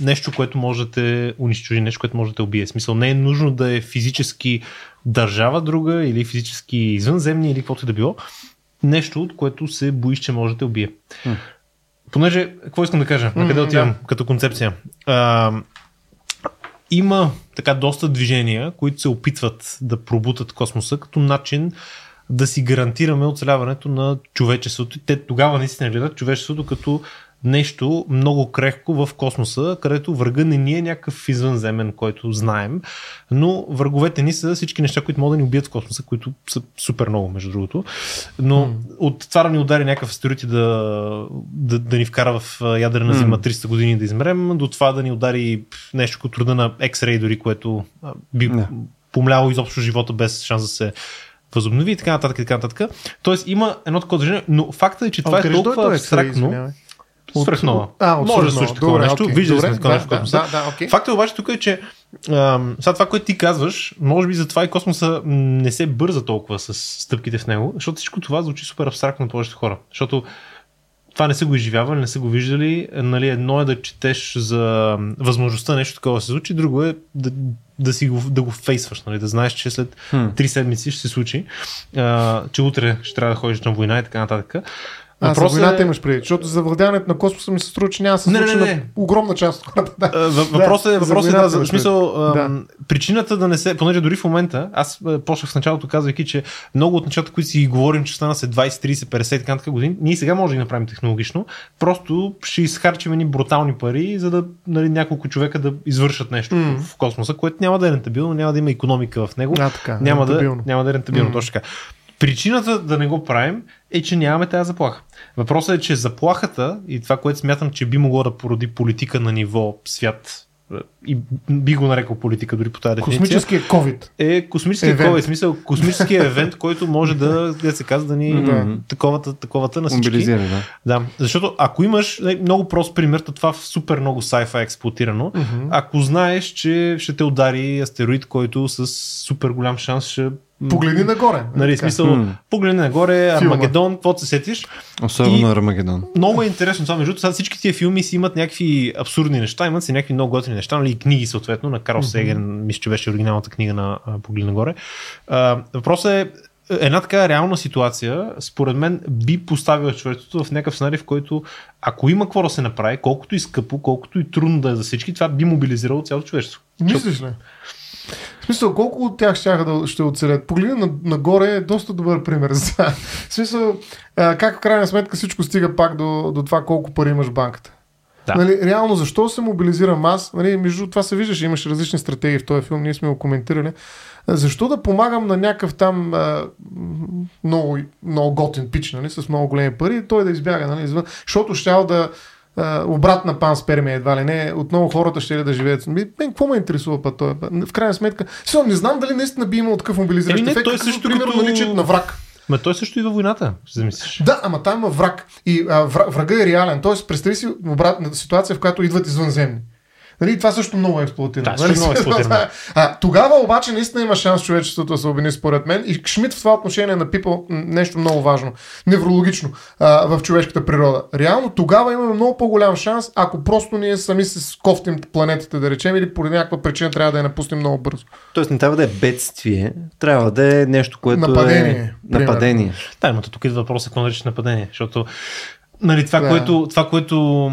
S3: нещо, което може да те унищожи, нещо, което може да те убие. Смисъл, не е нужно да е физически държава друга или физически извънземни или каквото и да било. Нещо, от което се боиш, че може да те убие.
S1: М.
S3: Понеже, какво искам да кажа? На къде
S2: да.
S3: отивам като концепция? А, има така доста движения, които се опитват да пробутат космоса като начин да си гарантираме оцеляването на човечеството. Те тогава наистина гледат човечеството като нещо много крехко в космоса, където врага не ни е някакъв извънземен, който знаем, но враговете ни са всички неща, които могат да ни убият в космоса, които са супер много, между другото. Но
S2: М.
S3: от това да ни удари някакъв астероид и да, да, да ни вкара в ядрена зима 300 години да измрем, до това да ни удари нещо като рода на X-ray дори, което би
S1: Да.
S3: помляло изобщо живота без шанс да се възобнови и така нататък и така нататък. Тоест има едно такова движение, но фактът е, че това е толкова
S2: този X-ray,
S3: абстрактно. Свръхнова. Може да слушаш такова нещо.
S2: окей,
S3: Виждали сме такова
S2: да,
S3: нещо космоса.
S2: Да, да, окей.
S3: Фактът е обаче тук е, че ам, сега това, което ти казваш, може би затова и космоса не се бърза толкова с стъпките в него, защото всичко това звучи супер абстрактно на повечето хора. Защото това не са го изживявали, не са го виждали. Нали, едно е да четеш за възможността нещо такова да се случи, друго е да, да, си го, да го фейсваш, нали, да знаеш, че след три седмици ще се случи, а, че утре ще трябва да ходиш на война и така нататък.
S2: А, за войната
S3: е-
S2: имаш преди, защото за владяването на космоса ми се струва, че няма да се
S3: Не, не,
S2: случи
S3: не, не.
S2: на огромна част от хората. Да.
S3: Въ- Въпросът е,
S2: за
S3: въпросът е да, за смисъл, ам, причината да не се, понеже дори в момента, аз а, почнах в началото казвайки, че много от нещата, които си говорим, че стана след 20, 30, 50 и така нататък години, ние сега може да ги направим технологично, просто ще изхарчим едни брутални пари, за да нали, няколко човека да извършат нещо
S2: М.
S3: в космоса, което няма да е рентабилно, няма да има економика в него,
S2: А, така,
S3: няма, да, няма да е рентабилно,
S2: М.
S3: точно така. Причината да не го правим е, че нямаме тази заплаха. Въпросът е, че заплахата и това, което смятам, че би могло да породи политика на ниво свят, е, и би го нарекал политика дори по тази дефиниция,
S2: Космическия COVID.
S3: е космическия
S2: Евент.
S3: COVID, смисъл космическия евент, който може да, да се казва, да ни
S2: Да.
S3: таковата, таковата на всички.
S1: Мобилизира, да.
S3: Да, защото ако имаш нали, много прост пример, то това в супер много sci-fi е експлуатирано,
S2: Мгм.
S3: ако знаеш, че ще те удари астероид, който с супер голям шанс ще...
S2: Погледни нагоре.
S3: Нали,
S2: Така.
S3: смисъл,
S1: М.
S3: погледни нагоре. Армагедон, какво се сетиш.
S1: Особено
S3: И-
S1: Армагедон.
S3: Много е интересно това. Между другото, сега всички тия филми си имат някакви абсурдни неща, имат си някакви много готини неща, нали, и книги съответно, на Карл Сейген, мисля, че беше оригиналната книга на Погледни нагоре. Въпросът е, една така реална ситуация, според мен, би поставила човечеството в някакъв сценарий, в който ако има какво да се направи, колкото и скъпо, колкото и трудно да е за всички, това би мобилизирало цялото човечество.
S2: Мислиш ли? В смисъл, колко от тях ще, да, ще оцелят? Погледни на, нагоре е доста добър пример за това. В смисъл, как в крайна сметка всичко стига пак до, до това колко пари имаш в банката.
S3: Да.
S2: Нали, реално, защо се мобилизирам аз? Нали, между това се виждаше, имаше различни стратегии в този филм, ние сме го коментирали. Защо да помагам на някакъв там а, много, много готин пич, нали, с много големи пари, той да избяга нали, извън, защото щял да а, обратна панспермия едва ли не, отново хората ще ли да живеят. Ми, Мен, какво ме интересува па той? В крайна сметка, сега не знам дали наистина би имал такъв мобилизиращ ефект,
S3: той също
S2: примерно
S3: като-
S2: наличието на враг.
S3: Ма той също и във войната, ще замислиш.
S2: Да, ама там има враг. И а, вра- врага е реален. Тоест, представи си обратна ситуация, в която идват извънземни. Нали, това също много е експлуатирано.
S3: Да, също много е експлоатирано.
S2: а, тогава обаче наистина има шанс човечеството да се обедини според мен. И Шмидт в това отношение на Пипъл нещо много важно. Неврологично а, в човешката природа. Реално тогава имаме много по-голям шанс, ако просто ние сами се скофтим планетата, да речем, или поради някаква причина трябва да я напуснем много бързо.
S1: Тоест не трябва да е бедствие, трябва да е нещо, което
S2: Нападение,
S1: е
S2: примерно.
S1: нападение.
S3: Да, но тук идва въпроса какво наричаш нападение, защото Нали, това,
S2: Да.
S3: което, това, което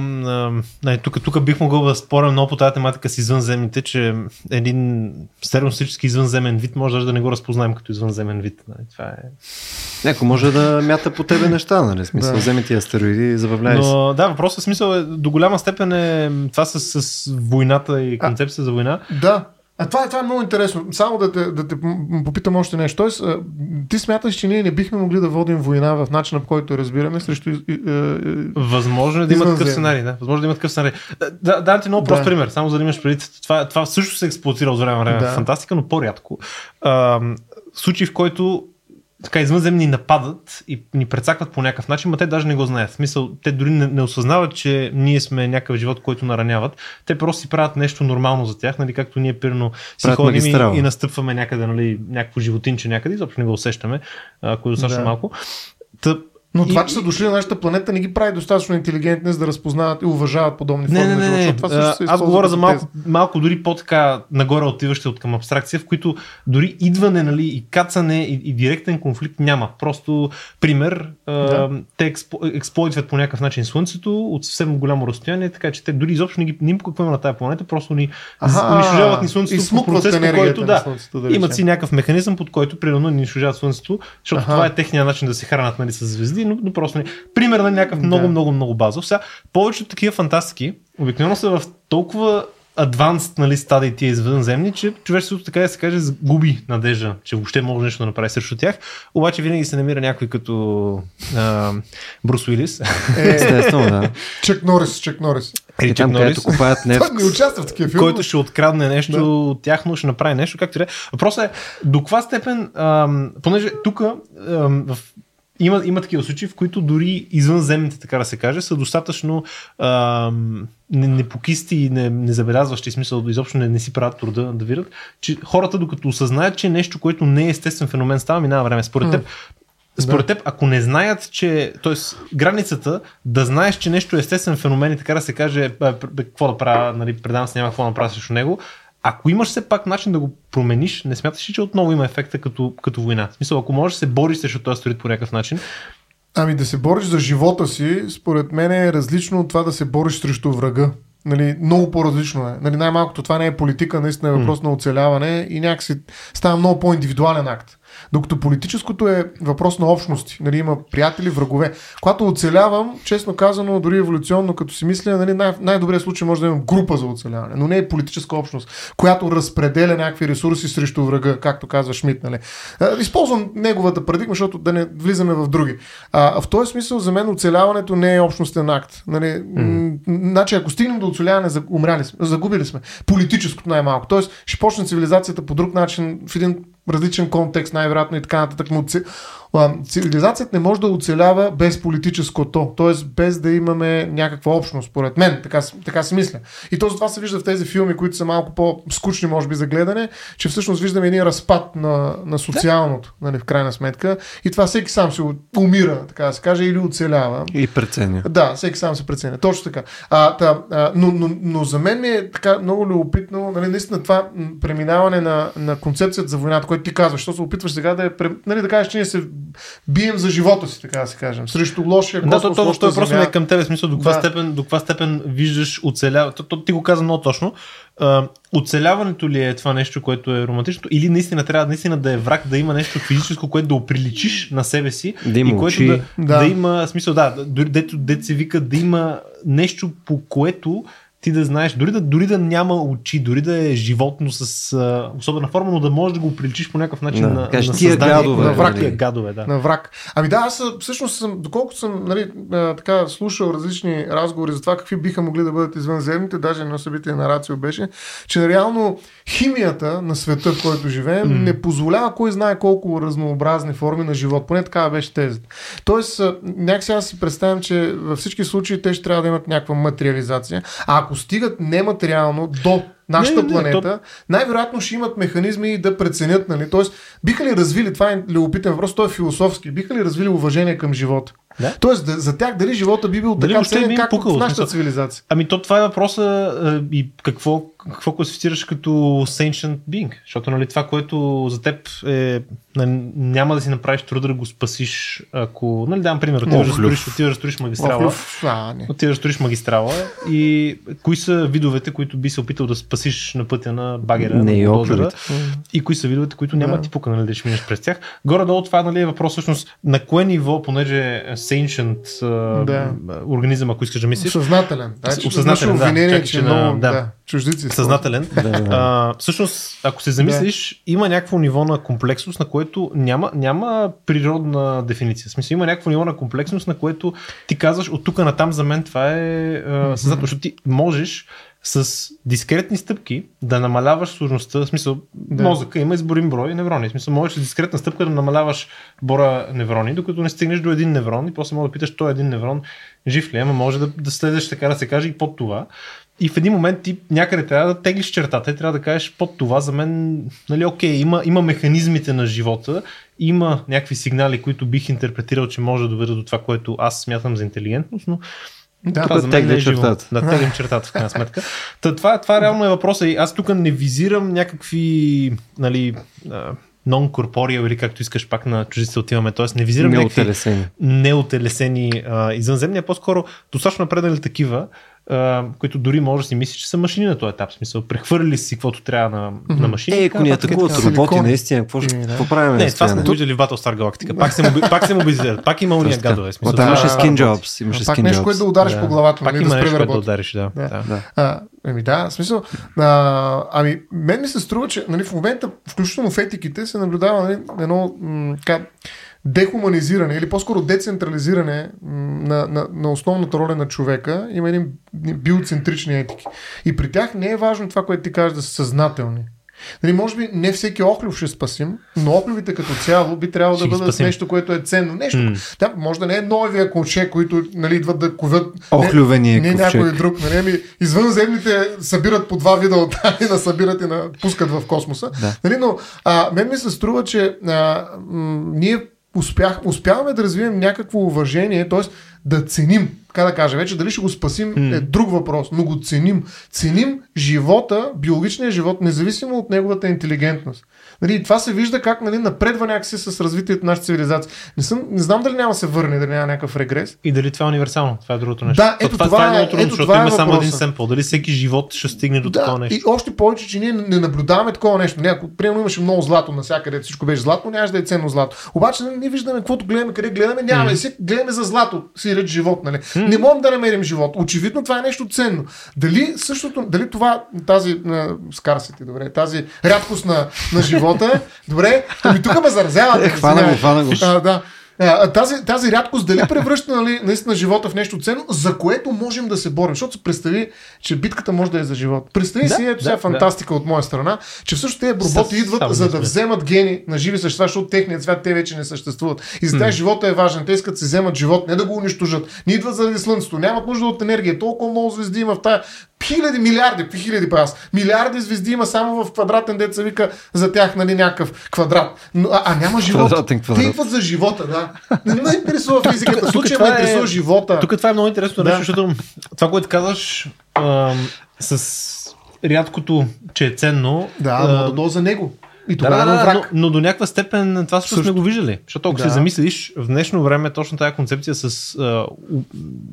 S3: нали, тук, тук бих могъл да споря много по тази тематика с извънземните, че един стереостатически извънземен вид може даже да не го разпознаем като извънземен вид. Нали, това е...
S1: Някой може да мята по тебе неща, нали? Смисъл,
S2: Да.
S1: вземе ти астероиди и забавляй се.
S3: Но да, въпросът смисъл е до голяма степен е това с, с войната и концепция за война.
S2: Да. А това, е- това е много интересно. Само да те, да те попитам още нещо. Тоест, ти смяташ, че ние не бихме могли да водим война в начина, по който разбираме срещу... и- и-
S3: Възможно е да има такъв сценарий. Да. Възможно е да има такъв сценарий. Да, да, ти много прост
S2: Да.
S3: пример, само за да имаш предвид. Това, това също се експлуатира от време на време
S2: Да.
S3: в фантастика, но по-рядко. А, случай, в който така извънземни ни нападат и ни прецакват по някакъв начин, но те даже не го знаят. В смисъл, те дори не, не осъзнават, че ние сме някакъв живот, който нараняват. Те просто си правят нещо нормално за тях, нали, както ние пирно си
S1: Правят
S3: ходим и, и настъпваме някъде, нали, някакво животинче някъде, изобщо не го усещаме, ако е достатъчно
S2: Да.
S3: малко. Та,
S2: Но
S3: И-
S2: това, че са дошли на нашата планета, не ги прави достатъчно интелигентни, за да разпознават и уважават подобни
S3: Не,
S2: форми
S3: не, не, не.
S2: това също се
S3: А, Аз говоря за малко, малко дори по-така нагоре отиващи от към абстракция, в които дори идване нали, и кацане и, и директен конфликт няма. Просто пример, а,
S2: Да.
S3: те експло, експлойтват по някакъв начин Слънцето от съвсем голямо разстояние, така че те дори изобщо не ги не им какво има на тази планета, просто ни унищожават ни Слънцето
S2: и смукват
S3: процес, по който да,
S2: Слънцето, да
S3: имат си някакъв механизъм, под който примерно ни унищожават Слънцето, защото
S2: Аха.
S3: това е техния начин да се хранят нали, с звезди, но, но просто не. Пример на някакъв много,
S2: Да.
S3: много, много базов. Сега, повечето такива фантастики обикновено са в толкова адванст нали, стадии тия извънземни, че човечеството така да се каже губи надежда, че въобще може нещо да направи срещу тях. Обаче винаги се намира някой като а, Брус Уилис.
S2: Е,
S1: Естествено, да.
S2: Чек Норис, Чек Норис.
S1: И там, където купаят нефт.
S2: Не участва в такива филми.
S3: който ще открадне нещо
S2: Да.
S3: от тях, но ще направи нещо, както и да е. Въпросът е до каква степен, ам, понеже тук в има, има такива случаи, в които дори извънземните, така да се каже, са достатъчно ам, не- непокисти и не, незабелязващи, смисъл изобщо не, не си правят труда да видят, че хората докато осъзнаят, че нещо, което не е естествен феномен, става, минава време. Според теб, според теб, ако не знаят, че, т.е. границата да знаеш, че нещо е естествен феномен и така да се каже, какво да правя, нали, предавам се няма какво да направя срещу него, ако имаш все пак начин да го промениш, не смяташ ли, че отново има ефекта като, като война? В смисъл, ако можеш да се бориш срещу този сторит по някакъв начин,
S2: Ами да се бориш за живота си, според мен е различно от това да се бориш срещу врага. Нали, много по-различно е. Нали, най-малкото това не е политика, наистина е въпрос на оцеляване и някакси става много по-индивидуален акт. Докато политическото е въпрос на общности. Нали, има приятели, врагове. Когато оцелявам, честно казано, дори еволюционно, като си мисля, нали, най- най-добрият случай може да имам група за оцеляване, но не е политическа общност, която разпределя някакви ресурси срещу врага, както казва Шмидт. Нали. Използвам неговата парадигма, защото да не влизаме в други. А, в този смисъл за мен оцеляването не е общностен акт. Нали, м- Значи, ако стигнем до оцеляване, умряли сме, загубили сме. Политическото най-малко. Тоест, ще почне цивилизацията по друг начин, в един различен контекст, най-вероятно и така нататък. Но цивилизацията не може да оцелява без политическото, т.е. без да имаме някаква общност, според мен. Така, така си мисля. И то затова се вижда в тези филми, които са малко по-скучни, може би, за гледане, че всъщност виждаме един разпад на, на социалното, нали, в крайна сметка. И това всеки сам се умира, така да се каже, или оцелява.
S1: И преценя.
S2: Да, всеки сам се преценя. Точно така. А, та, а, но, но, но за мен ми е така много любопитно, нали, наистина това преминаване на, на концепцията за войната, което ти казваш, защото се опитваш сега да, е, нали, да кажеш, че ние се бием за живота си, така да се кажем, срещу лошия
S3: Да,
S2: космос,
S3: то, то,
S2: лошата
S3: то, просто
S2: земя.
S3: не е към тебе, смисъл до каква,
S2: Да.
S3: степен, до каква степен виждаш оцелява. То, то, ти го каза много точно. А, оцеляването ли е това нещо, което е романтично, или наистина трябва наистина да е враг, да има нещо физическо, което да оприличиш на себе си
S1: Да има
S3: и което да,
S2: Да.
S3: да. има, смисъл, да, дори дето, дето се вика да има нещо, по което ти да знаеш, дори да, дори да няма очи, дори да е животно с а, особена форма, но да можеш да го приличиш по някакъв начин
S1: Да,
S3: на,
S1: кажеш,
S3: на създание,
S1: гадове,
S3: на враг,
S1: нали?
S3: тия гадове, да.
S2: на враг. Ами да, аз а, всъщност съм, доколкото съм нали, а, така, слушал различни разговори за това какви биха могли да бъдат извънземните, даже едно събитие на Рацио беше, че реално химията на света, в който живеем,
S3: М.
S2: не позволява кой знае колко разнообразни форми на живот. Поне такава беше тезата. Тоест, някакси аз си представям, че във всички случаи те ще трябва да имат някаква материализация. А ако стигат нематериално до нашата
S3: Не, не,
S2: планета,
S3: то-
S2: най-вероятно ще имат механизми да преценят, нали? Тоест, биха ли развили, това е любопитен въпрос, той е философски, биха ли развили уважение към живота?
S3: Да.
S2: Тоест, да, за тях дали живота би бил
S3: Дали
S2: така ценен, както в нашата цивилизация?
S3: Ами то това е въпроса и какво, какво класифицираш като sentient being, защото нали, това, което за теб е, няма да си направиш труда да го спасиш, ако, нали, давам пример, отиваш да строиш, отиваш да строиш магистрала,
S2: Охлюв, а, не.
S3: отиваш да строиш магистрала и кои са видовете, които би се опитал да спасиш на пътя на багера,
S1: Не
S3: на
S1: охлювите.
S3: и кои са видовете, които няма
S2: Да.
S3: да. ти пука, нали, да ще минеш през тях. Горе-долу това нали, е въпрос всъщност на кое ниво, понеже е sentient
S2: Да.
S3: организъм, ако искаш да мислиш,
S2: Съзнателен. Значи,
S3: Осъзнателен, да.
S2: обвинение,
S3: Чакай,
S2: че
S3: че на-
S2: много
S3: да.
S2: да. чуждици.
S3: Съзнателен.
S1: Да, да.
S3: А, всъщност, ако се замислиш, има някакво ниво на комплексност, на което няма, няма природна дефиниция. В смисъл, има някакво ниво на комплексност, на което ти казваш от тук на там за мен това е а, съзнателно, защото ти можеш с дискретни стъпки да намаляваш сложността, в смисъл,
S2: Да.
S3: мозъка има изборим брой неврони. В смисъл, можеш с дискретна стъпка да намаляваш броя неврони, докато не стигнеш до един неврон и после може да питаш, той един неврон жив ли е, ама може да, да следеш така да се каже и под това. И в един момент ти някъде трябва да теглиш чертата и трябва да кажеш под това за мен, нали, окей, има, има механизмите на живота, има някакви сигнали, които бих интерпретирал, че може да доведат до това, което аз смятам за интелигентност, но
S2: Да,
S3: това за мен е
S1: чертата.
S3: Да, теглим чертата в крайна сметка. Та, това, това реално е въпроса и аз тук не визирам някакви нали, non-corporeal или както искаш пак на чуждиците отиваме, т.е. не визирам някакви
S1: Неотелесени.
S3: неотелесени а, извънземни, а по-скоро достатъчно напреднали такива, а, които дори може да си мислиш, че са машини на този етап. В смисъл, прехвърли си каквото трябва на, на машини.
S1: Е, ако ни
S3: нататък.
S1: атакуват
S2: така,
S1: роботи, наистина, какво, ще,
S2: Еми, да.
S1: какво правим?
S3: Не, това сме виждали в Battlestar Galactica. Пак се, моби... пак се мобилизират. Пак има уния гадове. Смисъл, това-
S1: имаше
S3: работи.
S1: jobs. Имаше
S2: Пак нещо, което да удариш
S3: Да.
S2: по главата,
S3: Пак
S2: нали,
S3: има нещо, което да удариш, да.
S2: Еми да, в смисъл. А, ами, мен ми се струва, че нали, в момента, включително в етиките, се наблюдава нали, едно м, така, дехуманизиране или по-скоро децентрализиране на, на, на основната роля на човека. Има един биоцентрични етики. И при тях не е важно това, което ти кажеш да са съзнателни. Нали, може би не всеки охлюв ще спасим, но охлювите като цяло би трябвало да бъдат
S3: спасим.
S2: нещо, което е ценно. Нещо.
S3: М.
S2: Да, може да не е новия конче, които нали, идват да ковят. не-
S1: Охлювения
S2: не
S1: ковчег.
S2: някой друг. Нали? Ами, извънземните събират по два вида от тази, събират и на, пускат в космоса.
S1: Да.
S2: Нали? Но а, мен ми се струва, че а, м- ние успях, успяваме да развием някакво уважение, т.е. да ценим, така да кажа, вече дали ще го спасим е друг въпрос, но го ценим. Ценим живота, биологичния живот, независимо от неговата интелигентност. Нали, това се вижда как нали, напредва някакси с развитието на нашата цивилизация. Не, съм, не знам дали няма се върне, дали няма някакъв регрес.
S3: И дали това е универсално? Това е другото нещо.
S2: Да, ето
S3: това,
S2: това
S3: това е
S2: е-
S3: трудно,
S2: ето
S3: защото
S2: това е
S3: има само един семпъл. Дали всеки живот ще стигне до такова
S2: Да,
S3: нещо?
S2: и още повече, че ние не наблюдаваме такова нещо. Не, ако примерно имаше много злато навсякъде, всичко беше злато, нямаше да е ценно злато. Обаче нали, ние виждаме каквото гледаме, къде гледаме, нямаме. Mm. гледаме за злато, си реч живот. Нали? Mm. Не можем да намерим живот. Очевидно това е нещо ценно. Дали същото, дали това, тази скарсити, добре, тази рядкост на, на живота, добре, ами тук ме заразявате.
S1: Е, хвана го, хвана го.
S2: А, да. А, тази, тази рядкост дали превръща нали, наистина живота в нещо ценно, за което можем да се борим. Защото се представи, че битката може да е за живот. Представи
S3: Да,
S2: си, ето
S3: да,
S2: сега
S3: да.
S2: фантастика от моя страна, че всъщност тези роботи
S3: Със-
S2: идват за да вземат гени на живи същества, защото техният свят те вече не съществуват. И за тях живота е важен. Те искат да си вземат живот, не да го унищожат. Не идват заради слънцето, нямат нужда от енергия. Толкова много звезди има в тая. Хиляди, милиарди, хиляди па аз. Милиарди звезди има само в квадратен деца вика за тях, нали, някакъв квадрат. Но, а, а няма живот.
S1: Квадратен квадрат.
S2: Те идват за живота, да. Не ме интересува физиката. В случая ме
S3: е-
S2: интересува живота.
S3: Тук това е много интересно
S2: Да.
S3: нещо, защото това, което казваш ам, с рядкото, че е ценно.
S2: Да,
S3: а,
S2: да дойда за него. И
S3: Да,
S2: тогава
S3: да,
S2: да,
S3: да,
S2: враг.
S3: но, но до някаква степен това също сме го виждали. Защото ако
S2: Да.
S3: се замислиш, в днешно време точно тази концепция с а,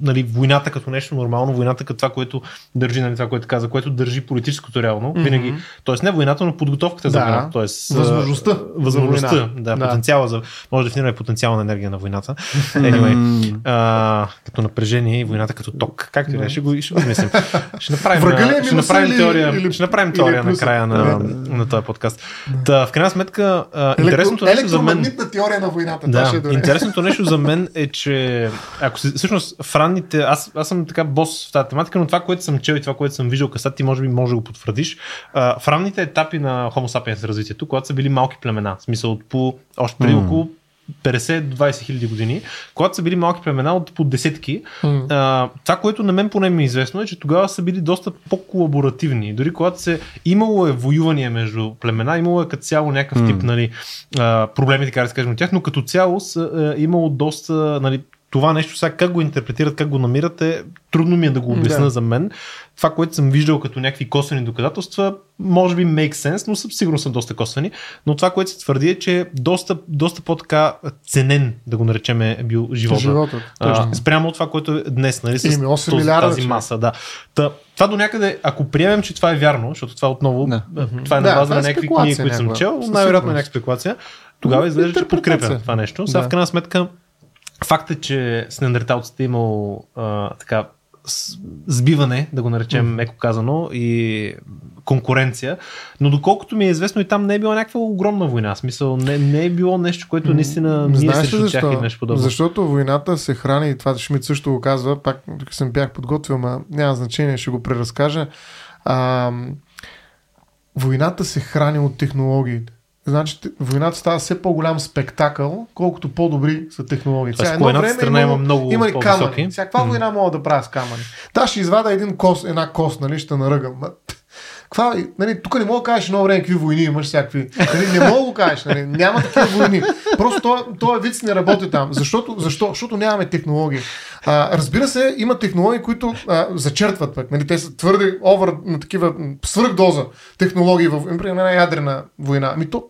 S3: нали, войната като нещо нормално, войната като това, което държи, нали, това, което каза, което държи политическото реално, mm-hmm. винаги. Тоест не войната, но подготовката за
S2: Да.
S3: война. Тоест, а,
S2: Възможността за
S3: Възможността,
S2: война.
S3: да,
S2: Да.
S3: потенциала за. Може да дефинираме потенциала на енергия на войната. Anyway, а, като напрежение и войната като ток. Както и да е, ще го, ще го. Ще направим,
S2: Врага е
S3: ще направим теория,
S2: или-
S3: ще направим теория на края на, на този подкаст. Да, в крайна сметка, а, интересното нещо за мен...
S2: теория на войната. ще
S3: Да,
S2: е
S3: интересното нещо за мен е, че ако се, всъщност в ранните, аз, аз съм така бос в тази тематика, но това, което съм чел и това, което съм виждал къса, ти може би може да го потвърдиш. А, в ранните етапи на Homo sapiens развитието, когато са били малки племена, в смисъл от по, още преди
S1: М.
S3: около 50-20 хиляди години, когато са били малки племена от по десетки, а, това, което на мен поне ми е известно е, че тогава са били доста по-колаборативни. Дори когато се имало е воюване между племена, имало е като цяло някакъв тип нали, а, проблеми, така да се кажем от тях, но като цяло са, е, имало доста нали, това нещо, сега как го интерпретират, как го намират е трудно ми е да го обясна
S2: Да.
S3: за мен. Това, което съм виждал като някакви косвени доказателства, може би make sense, но съм, сигурно са доста косвени. Но това, което се твърди е, че е доста, доста по-така ценен, да го наречем, е бил живота.
S2: Живота, точно.
S3: А, спрямо от това, което е днес, нали, с
S2: Еми, 8
S3: този,
S2: милиарда,
S3: тази
S2: човек.
S3: маса. Да. Та, това до някъде, ако приемем, че това е вярно, защото това отново,
S1: Да.
S3: това е
S2: Да,
S3: на база на
S2: е
S3: някакви книги, които съм чел, най-вероятно е някаква спекулация, тогава изглежда, че подкрепя това нещо. Сега
S2: Да.
S3: в крайна сметка, факт е, че с неандерталците е имало а, така сбиване, да го наречем
S2: Мгм.
S3: меко казано, и конкуренция, но доколкото ми е известно и там не е била някаква огромна война. В смисъл, не, не е било нещо, което наистина ние
S2: Знаеш ли
S3: срещу тях
S2: защо?
S3: или нещо подобно.
S2: Защото войната се храни, и това Шмидт също го казва, пак тук съм бях подготвил, ма няма значение, ще го преразкажа. А, войната се храни от технологиите. Значи войната става все по-голям спектакъл, колкото по-добри са технологии.
S3: Тоест,
S2: Сега,
S3: по едната страна има много
S2: има ли камъни? Всякаква война мога да правя с камъни. Да, ще извада един кост, една кост, нали, ще наръгам. Каква, нали, тук не мога да кажеш едно време какви войни имаш всякакви. Нали, не мога да го кажеш. Нали, няма такива войни. Просто този, вид не работи там. Защото, защо? Защото нямаме технологии. А, разбира се, има технологии, които а, зачертват пък. Нали, те са твърде овър на такива свръхдоза технологии в например, една ядрена война. Ами то,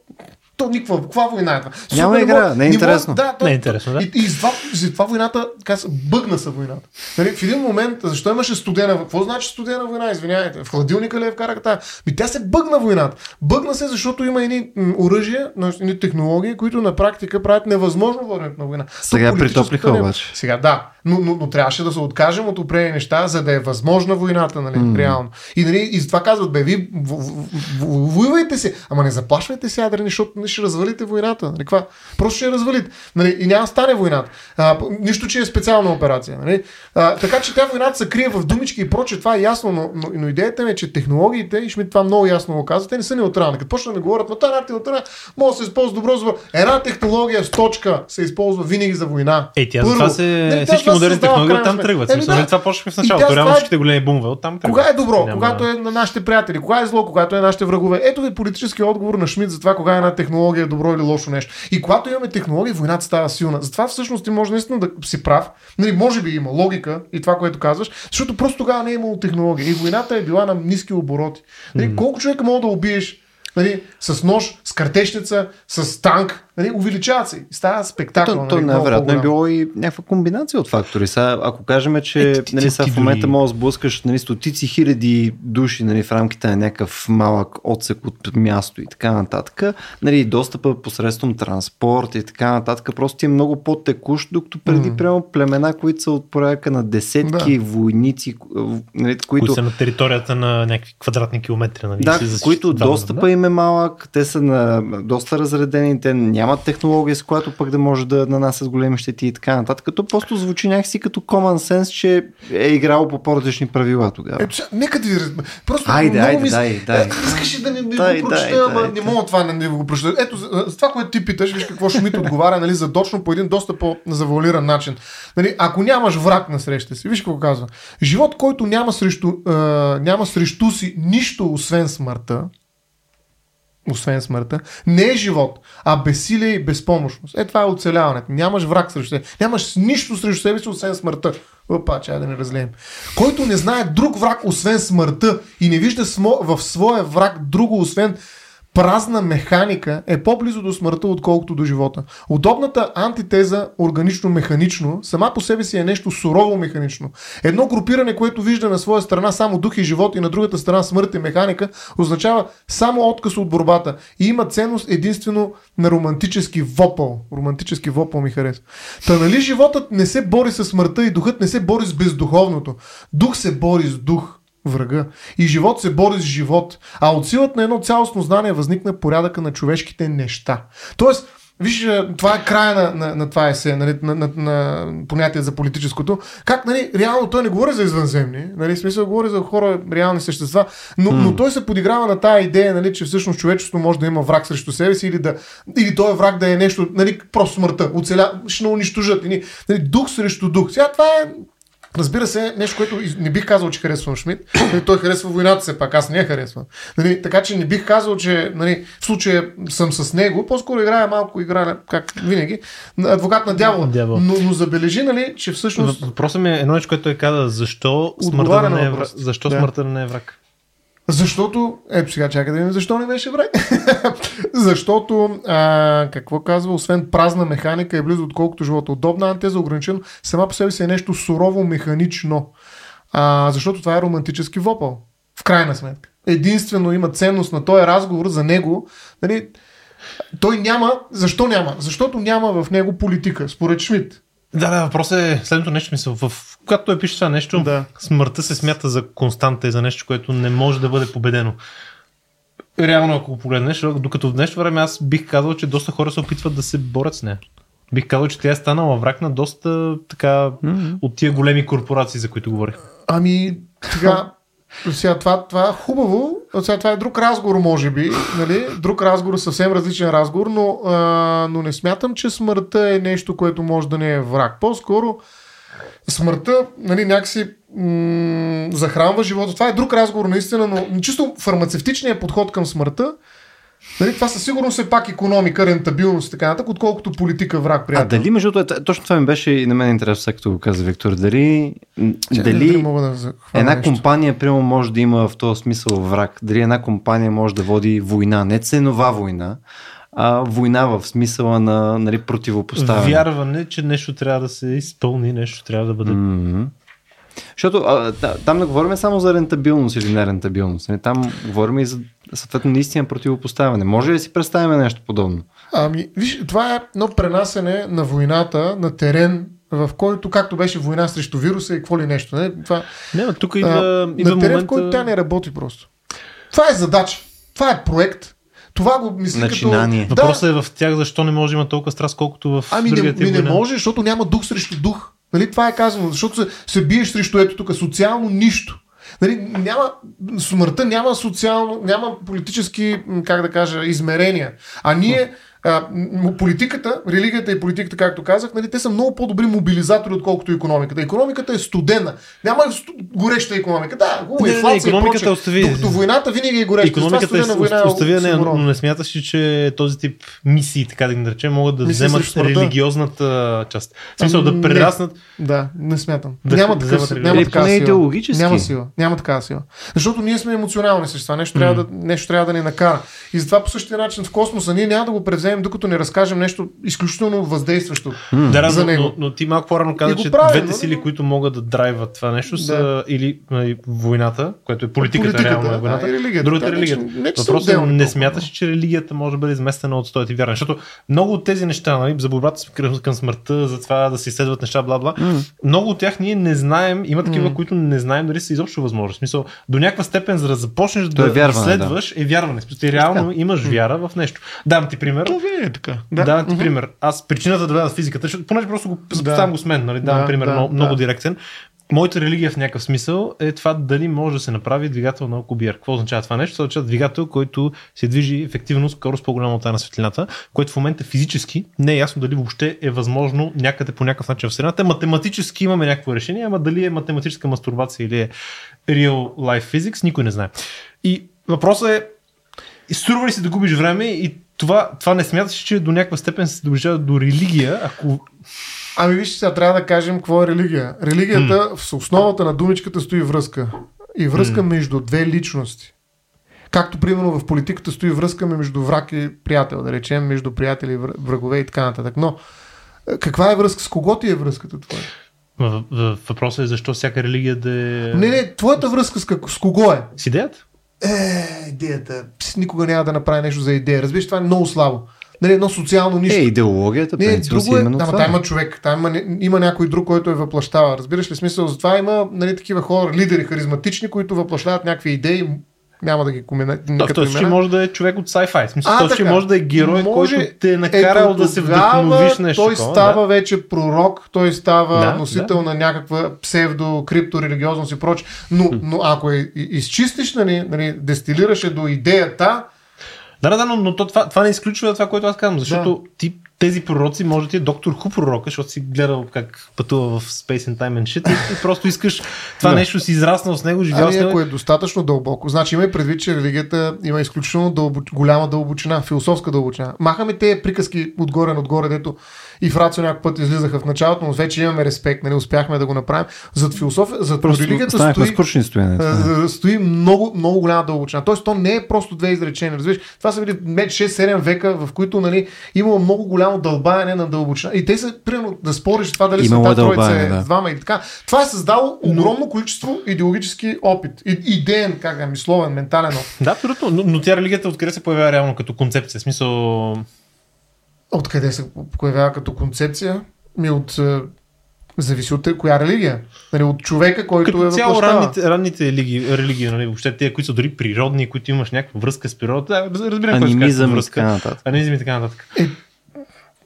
S2: то никаква, каква война е това? Защото
S1: Няма игра,
S2: мога-
S1: не е интересно.
S2: Да, то-
S3: Не е интересно, да.
S2: И, и затова, затова войната, се, бъгна са войната. Нали, в един момент, защо имаше студена? Какво значи студена война? Извинявайте. В хладилника ли я вкараха тази? Ми тя се бъгна войната. Бъгна се, защото има едни оръжия, едни технологии, които на практика правят невъзможно воденето на война.
S1: Сега притоплиха
S2: не-
S1: обаче.
S2: Сега да, но, но, но, трябваше да се откажем от определени неща, за да е възможна войната, нали, mm. реално. И, нали, и затова казват, бе, ви воювайте се, ама не заплашвайте се ядрени, защото не ще развалите войната. Нали, каква? Просто ще я развалите. Нали, и няма стане войната. А, нищо, че е специална операция. Нали. А, така че тя войната се крие в думички и проче, това е ясно, но, но, но идеята ми е, че технологиите, и Шмидт това много ясно го казва, те не са неутрални. Като почнат да говорят, но тази неутрална, може да се използва добро за Една технология с точка се използва винаги за война.
S3: Ей, тя
S2: Първо.
S3: затова се...
S2: Нали,
S3: всички
S2: това
S3: модерни технологии оттам
S2: сметка.
S3: тръгват.
S2: Еми, да.
S3: Това почнахме в началото. Реално
S2: е-
S3: всичките големи бумове оттам тръгват.
S2: Кога е добро,
S3: Няма-
S2: когато е на нашите приятели, кога е зло, когато е нашите врагове. Ето ви политически отговор на Шмидт за това кога една технология е добро или лошо нещо. И когато имаме технология, войната става силна. Затова всъщност ти може наистина да си прав. Нали, може би има логика и това, което казваш, защото просто тогава не е имало технология. И войната е била на ниски обороти. Нали, колко човека мога да убиеш нали, с нож, с картечница, с танк, нали, увеличават се. И става спектакъл.
S1: То, то
S2: нали, много
S1: най-вероятно е било и някаква комбинация от фактори. Сега, ако кажем, че
S3: Е,
S1: нали,
S3: ти
S1: в момента можеш да сблъскаш нали, стотици хиляди души нали, в рамките на някакъв малък отсек от място и така нататък. Нали, достъпа посредством транспорт и така нататък просто ти е много по-текущ, докато преди
S2: М.
S1: прямо племена, които са от порядъка на десетки войници, нали, които
S3: Които са на територията на някакви квадратни километри. Нали?
S1: да, които достъпа
S3: да?
S1: им е малък, те са на доста разредени, те нямат технология, с която пък да може да нанасят големи щети и така нататък. Като просто звучи някакси като common sense, че е играл по по-различни правила тогава.
S2: Сега, нека да ви. Просто
S1: Айде,
S2: много
S1: айде,
S2: ми...
S1: дай, дай.
S2: Искаш ли да не ви
S1: Дай,
S2: го прочета,
S1: дай,
S2: ама
S1: дай,
S2: не
S1: дай.
S2: мога това не го прочета. Ето, за, за това, което ти питаш, виж какво Шмидт отговаря, нали, задочно по един доста по-завуалиран начин. Нали, ако нямаш враг на среща си, виж какво казва. Живот, който няма срещу, а, няма срещу си нищо, освен смъртта, освен смъртта, не е живот, а безсилие и безпомощност. Е, това е оцеляването. Нямаш враг срещу себе. Нямаш нищо срещу себе си, освен смъртта. Опа, чай да не разлеем. Който не знае друг враг, освен смъртта и не вижда в своя враг друго, освен празна механика е по-близо до смъртта, отколкото до живота. Удобната антитеза органично-механично сама по себе си е нещо сурово механично. Едно групиране, което вижда на своя страна само дух и живот и на другата страна смърт и механика, означава само отказ от борбата и има ценност единствено на романтически вопъл. Романтически вопъл ми харесва. Та нали животът не се бори с смъртта и духът не се бори с бездуховното. Дух се бори с дух врага. И живот се бори с живот. А от силата на едно цялостно знание възникна порядъка на човешките неща. Тоест, Виж, е, това е края на, на, на това есе, нали, на, на, на понятие за политическото. Как, нали, реално той не говори за извънземни, нали, смисъл говори за хора, реални същества, но, mm. но той се подиграва на тая идея, нали, че всъщност човечеството може да има враг срещу себе си или, да, или той враг да е нещо, нали, просто смъртта, оцеля, ще унищожат. Нали, нали, дух срещу дух. Сега това е Разбира се, нещо, което не бих казал, че харесвам Шмидт. Нали, той харесва войната все пак, аз не я харесвам. Нали, така че не бих казал, че нали, в случая съм с него. По-скоро играя малко игра, как винаги, на адвокат на дявола.
S3: Дявол.
S2: Но, но забележи, нали, че всъщност...
S3: Въпросът ми е едно нещо, което той каза. Защо смъртта не е враг? Защо
S2: Да.
S3: смъртта не е враг?
S2: Защото, ето сега чакай да видим защо не беше враг. Защото, а, какво казва, освен празна механика е близо отколкото живота. Удобна антеза, ограничено, сама по себе си е нещо сурово механично. А, защото това е романтически вопъл. В крайна сметка. Единствено има ценност на този разговор за него. Нали, той няма. Защо няма? Защото няма в него политика, според Шмидт.
S3: Да, да, въпросът е следното нещо. Мисъл, в... Когато той пише това нещо,
S2: Да.
S3: смъртта се смята за константа и за нещо, което не може да бъде победено. Реално, ако го погледнеш, докато в днешно време аз бих казал, че доста хора се опитват да се борят с нея. Бих казал, че тя е станала враг на доста така mm-hmm. от тия големи корпорации, за които говорих.
S2: Ами, сега, сега това, това е хубаво, сега това е друг разговор, може би, нали? друг разговор, съвсем различен разговор, но, а, но не смятам, че смъртта е нещо, което може да не е враг. По-скоро смъртта нали, някакси м- захранва живота. Това е друг разговор наистина, но чисто фармацевтичният подход към смъртта Нали, това със сигурност е пак економика, рентабилност и така нататък, отколкото политика враг, приятел.
S1: А дали, между другото, точно това ми беше и на мен интересно, като го каза Виктор, дали,
S2: Че,
S1: дали
S2: не мога да
S1: една
S2: нещо.
S1: компания, прямо може да има в този смисъл враг, дали една компания може да води война, не ценова война, а война в смисъла на нали, противопоставяне.
S3: Вярване, че нещо трябва да се изпълни, нещо трябва да бъде.
S1: М-м. Защото а, да, там не говорим само за рентабилност или нерентабилност. Не, там говорим и за съответно наистина противопоставяне. Може ли да си представим нещо подобно?
S2: Ами, виж, това е едно пренасене на войната на терен, в който, както беше война срещу вируса и какво ли нещо. Не? Това,
S3: Не, тук
S2: а,
S3: идва, идва
S2: на терен,
S3: момента...
S2: в който тя не работи просто. Това е задача. Това е проект. Това го мисли
S1: Начинание.
S2: като...
S3: Въпросът е в тях защо не може да има толкова страст, колкото в
S2: Ами не, ми не може, защото няма дух срещу дух. Нали, това е казано, защото се, се биеш срещу ето тук социално нищо. Нали, няма, смъртта няма социално, няма политически, как да кажа, измерения. А ние, а, политиката, религията и политиката, както казах, нали, те са много по-добри мобилизатори, отколкото економиката. Економиката е студена. Няма сту- гореща економика. Да, хубаво,
S3: Не, не, не,
S2: инфлация и прочее.
S3: остави.
S2: Докато войната винаги е гореща.
S3: Икономиката
S2: Това
S3: е
S2: студена война
S3: оставя, не, но,
S2: оксиморон.
S3: но не смяташ ли, че този тип мисии, така да ги наречем, могат да
S2: Мисии
S3: вземат религиозната част. В смисъл
S2: Ами,
S3: да
S2: не.
S3: прераснат.
S2: Да, не смятам.
S3: Да-
S2: няма,
S3: да
S2: такъв, няма
S1: Или
S2: такава сила.
S1: идеологически.
S2: Няма сила. Няма такава сила. Защото ние сме емоционални същества. Нещо, трябва да, нещо трябва да ни накара. И затова по същия начин в космоса ние няма да го превземем, докато не разкажем нещо изключително въздействащо.
S3: Да, да,
S2: за
S3: но,
S2: него.
S3: но, но, ти малко по-рано каза, че
S2: правим,
S3: двете
S2: нали?
S3: сили, които могат да драйват това нещо, са
S2: Да.
S3: или войната, което е политиката,
S2: Политиката,
S3: реално е
S2: да,
S3: войната,
S2: и религията.
S3: другата е
S2: Да,
S3: религията. Въпросът е, не смяташ, че религията може да бъде изместена от стоят и. Защото много от тези неща, нали, за борбата към, към смъртта, за това да се изследват неща, бла бла, много от тях ние не знаем, има такива,
S2: М.
S3: които не знаем дали са изобщо възможни. В смисъл, до някаква степен, за да започнеш
S1: То е
S3: да
S1: вярване,
S3: изследваш, е вярване. Ти реално имаш вяра в нещо. Дам ти пример.
S2: Винаги е така.
S3: Да, да ти пример. Аз причината да вляза физиката, защото понеже просто го съпоставям го с мен, нали, давам
S2: Да,
S3: пример
S2: да,
S3: много,
S2: да.
S3: много директен. Моята религия в някакъв смисъл е това дали може да се направи двигател на Алкубиер. Какво означава това нещо? Това означава двигател, който се движи ефективно скоро с по-голяма от на светлината, което в момента физически не е ясно дали въобще е възможно някъде по някакъв начин в Вселената. Математически имаме някакво решение, ама дали е математическа мастурбация или е real life physics, никой не знае. И въпросът е, струва ли си да губиш време и това, това не смяташ, че до някаква степен се доближава до религия, ако
S2: Ами вижте, сега трябва да кажем какво е религия. Религията в основата на думичката стои връзка. И връзка между две личности. Както примерно в политиката стои връзка между враг и приятел, да речем, между приятели и вр- врагове и така нататък. Но е, каква е връзка? С кого ти е връзката твоя?
S3: въпросът е защо всяка религия да е
S2: Не, не, твоята връзка с, как, с кого е?
S3: с идеята.
S2: Е, идеята. Пс, никога няма да направи нещо за идея. Разбираш, това е много слабо. Нали, едно социално нищо.
S1: Е, идеологията,
S2: Не,
S1: принципно си
S2: друго е,
S1: именно
S2: да,
S1: това.
S2: там има човек, там има, има някой друг, който е въплащава. Разбираш ли смисъл? Затова има нали, такива хора, лидери, харизматични, които въплащават някакви идеи. Няма да ги.
S3: В този случай може да е човек от sci-fi. Смисъл,
S2: А,
S3: случай
S2: така.
S3: може да е герой,
S2: Може-
S3: който те е накарал
S2: Ето
S3: да се вдъхновиш нещо.
S2: Той
S3: такова,
S2: става
S3: да.
S2: вече пророк, той става
S3: Да,
S2: носител
S3: да.
S2: на някаква псевдо, крипто, религиозност и прочее. Но, но ако е, изчистиш, нали, нали, дестилираше до идеята,
S3: Да, да, да, но, но то, това, това не изключва това, което аз казвам, защото ти тези пророци, може да ти е доктор Ху пророка, защото си гледал как пътува в Space and Time and Shit и, и просто искаш това
S1: Да.
S3: нещо си израснал с него, живял
S2: Ами
S3: с него.
S2: ако е достатъчно дълбоко. Значи има и предвид, че религията има изключително дълбо, голяма дълбочина, философска дълбочина. Махаме те приказки отгоре отгоре, дето и в Рацио някой път излизаха в началото, но вече имаме респект, нали, успяхме да го направим. Зад философия, зад
S1: Просто
S2: религията стои,
S1: скучни стояне.
S2: стои много, много голяма дълбочина. Тоест, то не е просто две изречения. Разбираш, това са били 6-7 века, в които нали, има много голямо дълбаяне на дълбочина. И те са, примерно, да спориш това дали Света
S1: е
S2: Троица
S1: дълбаяне,
S2: е
S1: да.
S2: двама и така. Това е създало огромно количество идеологически опит. И, идеен, как да, мисловен, ментален опит.
S3: Да, абсолютно, но, но тя религията откъде се появява реално като концепция? В смисъл,
S2: Откъде се появява като концепция? Ми от... е, Зависи от коя религия. Нали, от човека, който
S3: като
S2: е
S3: цяло
S2: въплащава.
S3: ранните, ранните религии, религии нали, въобще тези, които са дори природни, които имаш някаква връзка с природата, да, разбирам кой
S1: Анимизъм и
S3: връзка.
S1: така нататък.
S3: Анимизъм и така нататък.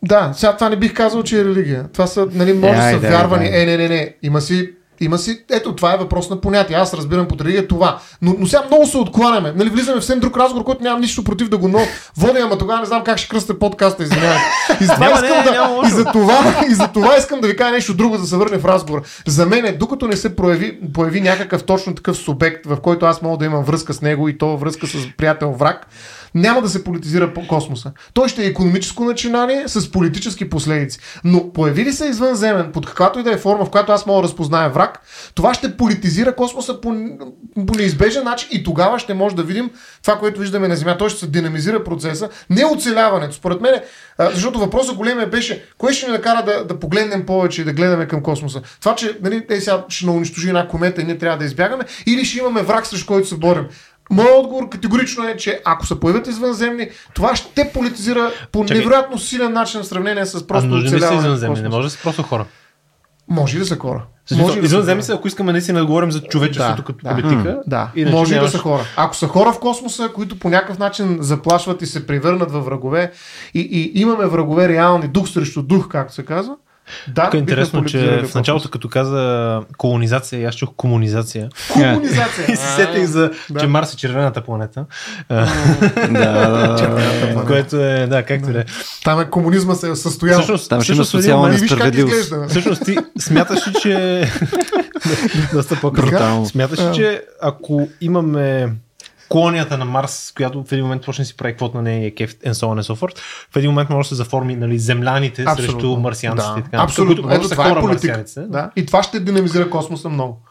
S2: Да, сега това не бих казал, че е религия. Това са, нали, може
S1: Е,
S2: да са
S1: айде,
S2: вярвани. Е, не, не, не. Има си Има си, ето това е въпрос на понятие. Аз разбирам под религия това. Но, но сега много се откланяме. Нали, влизаме в съвсем друг разговор, който нямам нищо против да го но водя, ама тогава не знам как ще кръста подкаста, извинявайте. И за това искам да, и за това, и за това искам да ви кажа нещо друго, да се върне в разговор. За мен, е, докато не се прояви, появи някакъв точно такъв субект, в който аз мога да имам връзка с него и то връзка с приятел враг, няма да се политизира по космоса. Той ще е економическо начинание с политически последици. Но появи ли се извънземен, под каквато и да е форма, в която аз мога да разпозная враг, това ще политизира космоса по, по неизбежен начин и тогава ще може да видим това, което виждаме на Земя. Той ще се динамизира процеса, не оцеляването. Според мен, защото въпросът големия беше, кое ще ни накара да, да погледнем повече и да гледаме към космоса? Това, че нали, е, сега ще ни унищожи една комета и ние трябва да избягаме, или ще имаме враг, срещу който се борим? Моят отговор категорично е, че ако се появят извънземни, това ще политизира по
S3: Чакай.
S2: невероятно силен начин в сравнение с
S3: А
S2: просто
S3: нужни ли са извънземни? Не може да са просто хора.
S2: Може да са хора. Може да
S3: Извънземни
S2: са
S3: ако искаме наистина да говорим за човечеството
S2: Да,
S3: като
S2: да.
S3: политика.
S2: Да,
S3: Иначе
S2: може и да
S3: нямаш-
S2: са хора. Ако са хора в космоса, които по някакъв начин заплашват и се превърнат във врагове и, и имаме врагове реални, дух срещу дух, както се казва, да,
S3: Тук е интересно, че в началото, като каза колонизация, и аз чух комунизация.
S2: Комунизация.
S3: И се сетих за,
S2: да.
S3: че Марс е червената планета.
S1: Да,
S2: планета.
S3: Което е, да, както да е.
S2: Там е комунизма се е състоял.
S3: Всъщност,
S1: Там ще има социална
S3: момент-
S2: И виж как
S1: несправедливост.
S2: изглежда.
S3: Всъщност ти смяташ ли, че... Доста по
S1: Брутално.
S3: Смяташ ли, че ако имаме колонията на Марс, която в един момент почне си прави квот на нея и кеф and so on and so forth, в един момент може да се заформи нали, земляните
S2: Абсолютно.
S3: срещу марсианците
S2: Да.
S3: и така.
S2: Абсолютно. Ето това е политика. Да. И това ще динамизира космоса много.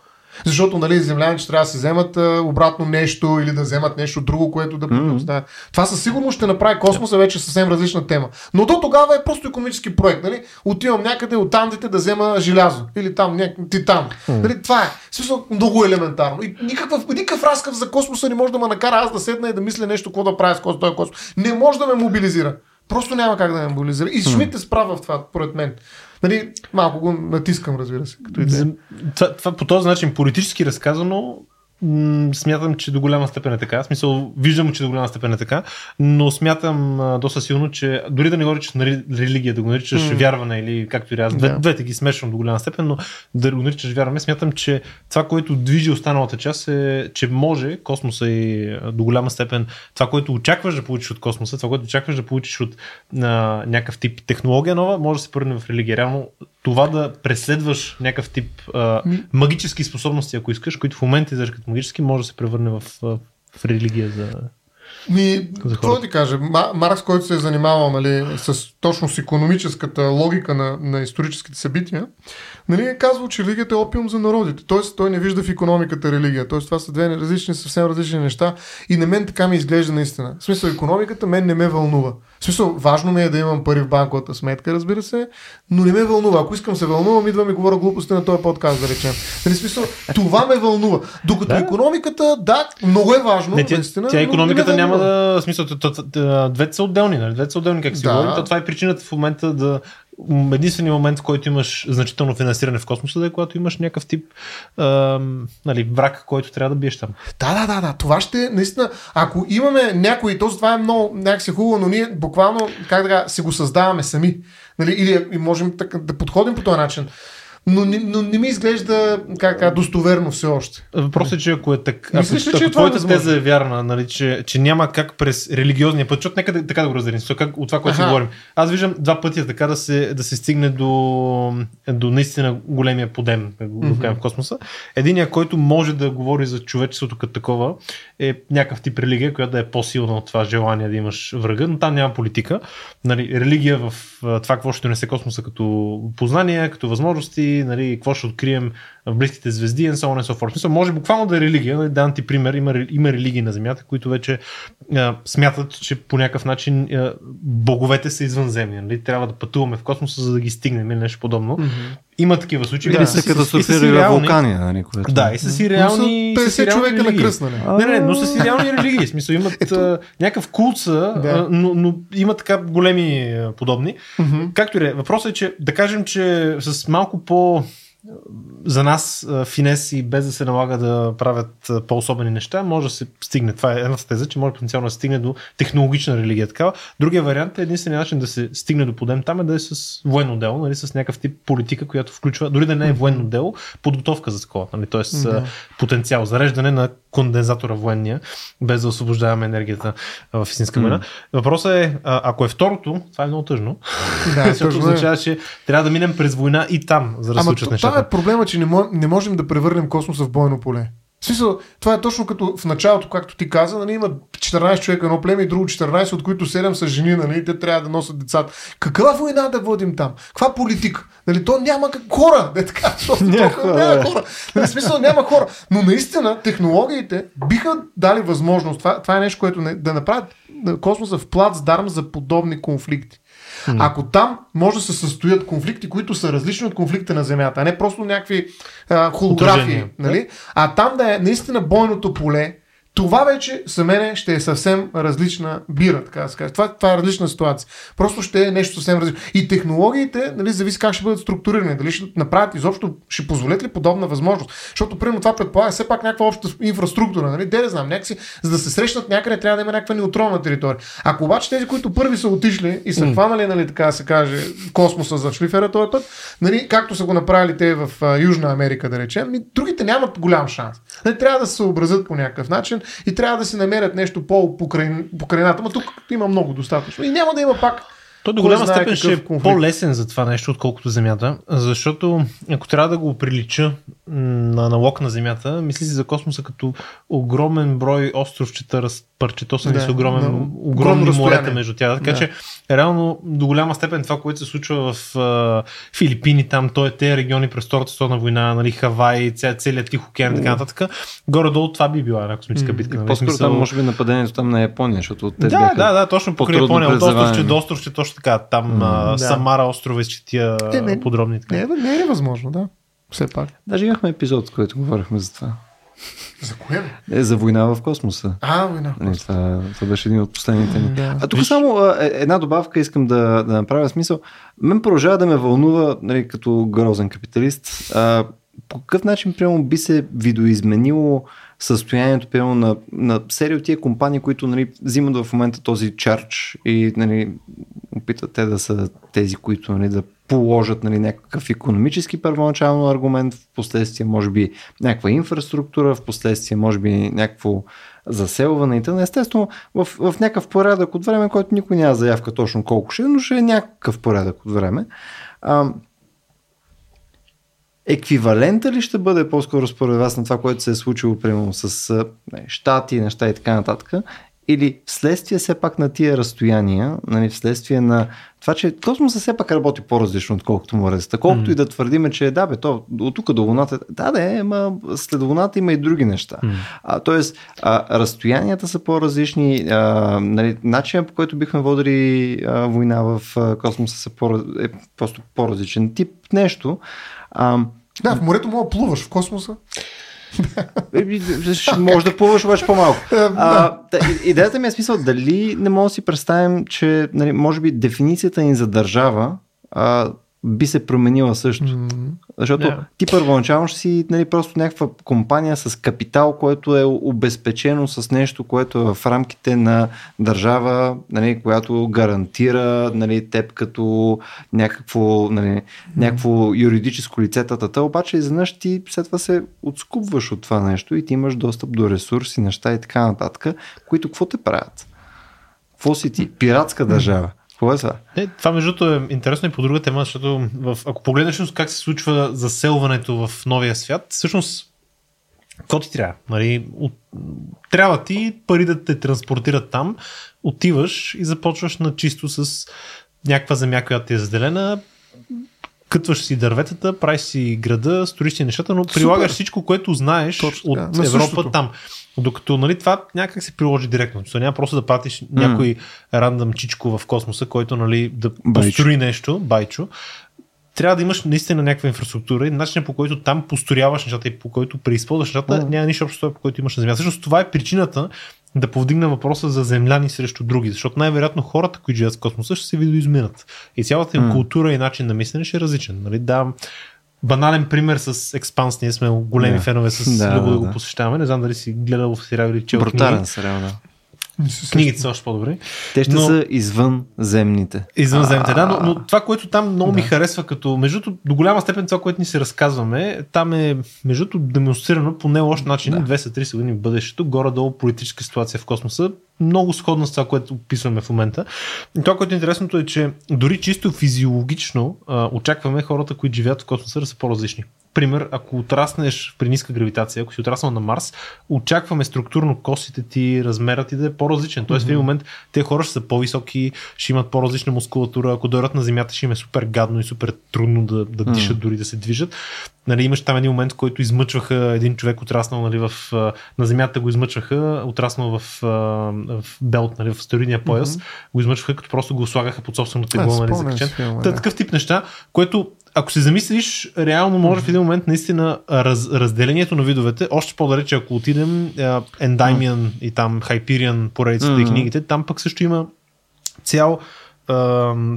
S2: Защото, нали, земляни, че трябва да си вземат а, обратно нещо или да вземат нещо друго, което да mm-hmm. Това със сигурност ще направи космоса вече съвсем различна тема. Но до тогава е просто економически проект. Нали? Отивам някъде от Андите да взема желязо. Или там някакъв титан. Mm-hmm. Нали? Това е. В Смисъл, много елементарно. И никакъв, никакъв разкъв за космоса не може да ме накара аз да седна и да мисля нещо, какво да правя с този космос. Не може да ме мобилизира. Просто няма как да ме мобилизира. И Шмидт е справа в това, поред мен. Нали, малко го натискам, разбира се, като идея.
S3: Това, това по този начин политически разказано смятам, че до голяма степен е така. В смисъл, виждам, че до голяма степен е така, но смятам а, доста силно, че дори да не го наричаш нали, религия, да го наричаш
S2: М.
S3: вярване или както и аз
S2: Да.
S3: двете ги смешвам до голяма степен, но да го наричаш вярване, смятам, че това, което движи останалата част е, че може космоса и до голяма степен това, което очакваш да получиш от космоса, това, което очакваш да получиш от а, някакъв тип технология нова, може да се превърне в религия. Реално това да преследваш някакъв тип а, магически способности, ако искаш, които в момента изрежкат магически, може да се превърне в, в религия за...
S2: Ми,
S3: За
S2: какво да ти кажа? Ма- Маркс, който се е занимавал нали, с точно с економическата логика на, на историческите събития, нали, е казвал, че религията е опиум за народите. Тоест, той не вижда в економиката религия. Тоест, това са две различни, съвсем различни неща. И на мен така ми изглежда наистина. В смисъл, економиката мен не ме вълнува. В смисъл, важно ми е да имам пари в банковата сметка, разбира се, но не ме вълнува. Ако искам се вълнувам, идвам и говоря глупости на този подкаст, да речем. Нали, смисъл, това ме вълнува. Докато
S3: Да.
S2: економиката, да, много е важно.
S3: Не, тя,
S2: наистина,
S3: тя
S2: но
S3: економиката
S2: не
S3: няма да... Смисъл, двете са отделни, нали? Двете са отделни, как си
S2: Да.
S3: говорим. То Това е причината в момента да единственият момент, в който имаш значително финансиране в космоса, да е когато имаш някакъв тип ам, нали, враг, който трябва да биеш там.
S2: Да, да, да, да. Това ще наистина. Ако имаме някой, то това е много някакси хубаво, но ние буквално, как да си го създаваме сами. Нали? Или можем така, да подходим по този начин. Но, не- но не ми изглежда как, как достоверно все още.
S3: Въпросът е, че ако е така, ако,
S2: Мислиш ли, че
S3: ако
S2: е
S3: твоята теза е вярна, нали, че, че няма как през религиозния път, защото нека да, така да го разделим, как, от това, което си говорим. Аз виждам два пътя така да се, да се стигне до, до наистина големия подем, mm-hmm. в космоса. Единият, който може да говори за човечеството като такова, е някакъв тип религия, която да е по-силна от това желание да имаш врага, но там няма политика. Нали, религия в това, какво ще донесе космоса като познания, като възможности, нали, какво ще открием в близките звезди, and so on and so forth. В Смисъл, може буквално да е религия, дам ти пример, има, има религии на Земята, които вече а, смятат, че по някакъв начин а, боговете са извънземни. Нали? Трябва да пътуваме в космоса, за да ги стигнем или нещо подобно. Има такива случаи.
S2: Да.
S3: и
S1: Или
S3: са
S1: са
S3: са
S1: катастрофирали
S3: реални.
S1: вулкани, нали, което...
S3: Да, и са си
S2: Но
S3: реални.
S2: са
S3: са си
S2: 50
S3: реални
S2: човека на
S3: религии.
S2: кръст, нали?
S3: Не, не, но са си реални религии. В смисъл имат а, някакъв култ са,
S2: Да.
S3: но, но има така големи а, подобни.
S2: Мгм.
S3: Както и да е. Въпросът е, че да кажем, че с малко по за нас финес и без да се налага да правят по-особени неща, може да се стигне. Това е едната теза, че може потенциално да се стигне до технологична религия. Такава. Другия вариант е единственият начин да се стигне до подем там е да е с военно дело, нали, с някакъв тип политика, която включва, дори да не е военно дело, подготовка за такова. Нали, Тоест да. потенциал, зареждане на кондензатора военния, без да освобождаваме енергията в истинска война. Mm. Въпросът е, ако е второто, това е много тъжно. Да, защото е. означава, че трябва да минем през война и там, за да Ама случат нещата.
S2: Това е проблема, че не, не можем да превърнем космоса в бойно поле. Смисъл, това е точно като в началото, както ти каза, нали, има 14 човека едно племе и друго 14, от които 7 са жени, нали, те трябва да носят децата. Каква война да водим там? Каква политика? Нали, то няма как... хора. Не, така, то, няма, хора. няма хора. Нали, смисъл, няма хора. Но наистина технологиите биха дали възможност. Това, това е нещо, което не, да направят космоса в плацдарм за подобни конфликти. Mm. Ако там може да се състоят конфликти, които са различни от конфликта на Земята, а не просто някакви а, холографии, нали? а там да е наистина бойното поле, това вече за мен ще е съвсем различна бира, така да се каже. Това, това е различна ситуация. Просто ще е нещо съвсем различно. И технологиите, нали, зависи как ще бъдат структурирани. Дали ще направят изобщо, ще позволят ли подобна възможност. Защото, примерно, това предполага все пак някаква обща инфраструктура. Нали? Де не знам, някакси, за да се срещнат някъде, трябва да има някаква неутронна територия. Ако обаче тези, които първи са отишли и са mm. хванали, нали, така да се каже, космоса за шлифера този път, нали, както са го направили те в Южна Америка, да речем, другите нямат голям шанс. Нали, трябва да се съобразят по някакъв начин и трябва да си намерят нещо по-покрайната. Но тук има много достатъчно. И няма да има пак
S3: той до голяма степен ще е по-лесен за това нещо, отколкото Земята, защото ако трябва да го прилича на аналог на Земята, мисли си за космоса като огромен брой островчета, разпърчетосани да, с огромен, да, огромни морета между тях. Така да. че реално до голяма степен това, което се случва в uh, Филипини, там, той е те региони през Втората световна война, нали, Хавай, целият Тих океан и така нататък. Горе-долу това би била една космическа битка.
S1: Нали? По-скоро
S3: смисъл...
S1: там може би нападението там на Япония, защото те
S3: да, да, да, точно покрай Япония, от островче до островче, точно така. Там mm, да. Самара острова изчетия е, подробни. Така.
S2: Не, не е невъзможно, да. Все пак.
S1: Даже имахме епизод, в който говорихме за това.
S2: За кое?
S1: Е, за война в космоса.
S2: А, война в
S1: нали, космоса. Това, това беше един от последните ни. Да. А тук Виж... само а, е, една добавка искам да, да направя смисъл. Мен продължава да ме вълнува, нали, като грозен капиталист, а, по какъв начин, прямо, би се видоизменило състоянието примерно, на, на серия от тия компании, които нали, взимат в момента този чардж и нали, опитат те да са тези, които нали, да положат нали, някакъв економически първоначално аргумент, в последствие може би някаква инфраструктура, в последствие може би някакво заселване и т.н. Естествено, в, в някакъв порядък от време, който никой няма заявка точно колко ще е, но ще е някакъв порядък от време. А, еквивалента ли ще бъде по-скоро според вас на това, което се е случило примерно с щати, неща и така нататък? Или вследствие все пак на тия разстояния, нали, вследствие на това, че космоса все пак работи по-различно, отколкото морезата. Колкото mm. и да твърдиме, че да, бе, то от тук до Луната, да, да, е, ма след Луната има и други неща. Mm. А, тоест, а, разстоянията са по-различни, а, нали, начинът по който бихме водили а, война в а, космоса са по, е просто по-различен тип нещо. А,
S2: да, в морето мога плуваш, в космоса.
S1: Може да плуваш обаче по-малко. Е, а, идеята ми е смисъл дали не мога да си представим, че нали, може би дефиницията ни за държава а, би се променила също. Mm-hmm. Защото yeah. ти първоначално ще си нали, просто някаква компания с капитал, което е обезпечено с нещо, което е в рамките на държава, нали, която гарантира нали, теб като някакво, нали, mm-hmm. някакво юридическо лице, татата, обаче изведнъж ти след това се отскупваш от това нещо и ти имаш достъп до ресурси, неща и така нататък, които какво те правят? Какво си ти? Пиратска държава. Какво е това?
S3: Не, това между другото е интересно и по друга тема, защото в, ако погледнеш как се случва заселването в новия свят, всъщност какво ти трябва? Нали, от, трябва ти пари да те транспортират там, отиваш и започваш на чисто с някаква земя, която ти е заделена, кътваш си дърветата, правиш си града, строиш си нещата, но Супер. прилагаш всичко, което знаеш Точно, от да. Европа там. Докато нали, това някак се приложи директно. То няма просто да пратиш mm. някой рандъм чичко в космоса, който нали, да байчо. построи нещо, байчо. Трябва да имаш наистина някаква инфраструктура и начинът по който там построяваш нещата и по който преизползваш нещата, mm. няма нищо общо по който имаш на Земя. Всъщност това е причината да повдигна въпроса за земляни срещу други, защото най-вероятно хората, които живеят в космоса, ще се видоизминат. И цялата им mm. култура и начин на мислене ще е различен. Нали? Да, банален пример с Експанс. Ние сме големи
S1: Да.
S3: фенове с
S1: Да,
S3: Любо да,
S1: да,
S3: го посещаваме. Не знам дали си гледал в сериал или чел
S1: Брутален сериал, да.
S3: Книгите са още по-добри.
S1: Те ще
S3: Но-
S1: са извънземните.
S3: Извънземните, да, но, но това, което там много ми
S2: Да.
S3: харесва, като между до голяма степен това, което ни се разказваме, там е между демонстрирано по не лош начин, да. 230 години в бъдещето, горе-долу политическа ситуация в космоса, много сходна с това, което описваме в момента. И това, което е интересното е, че дори чисто физиологично а, очакваме хората, които живеят в космоса, да са по-различни. Пример, ако отраснеш при ниска гравитация, ако си отраснал на Марс, очакваме структурно костите ти, размерът ти да е по-различен. Тоест в един момент те хора ще са по-високи, ще имат по-различна мускулатура, ако дойдат на Земята ще им е супер гадно и супер трудно да, да
S1: Мгм.
S3: дишат, дори да се движат. Нали, имаш там един момент, в който измъчваха един човек отраснал нали, в, на Земята го измъчваха, отраснал в, в белт, нали, в астероидния пояс,
S2: Мгм.
S3: го измъчваха, като просто го слагаха под собственото тегло,
S2: А,
S3: нали, закачен. Та, такъв тип неща, което ако се замислиш, реално може в един момент наистина раз, разделението на видовете, още по-далече ако отидем а, Ендаймиан и там Хайпириан поредицата и
S1: Мгм.
S3: книгите, там пък също има цял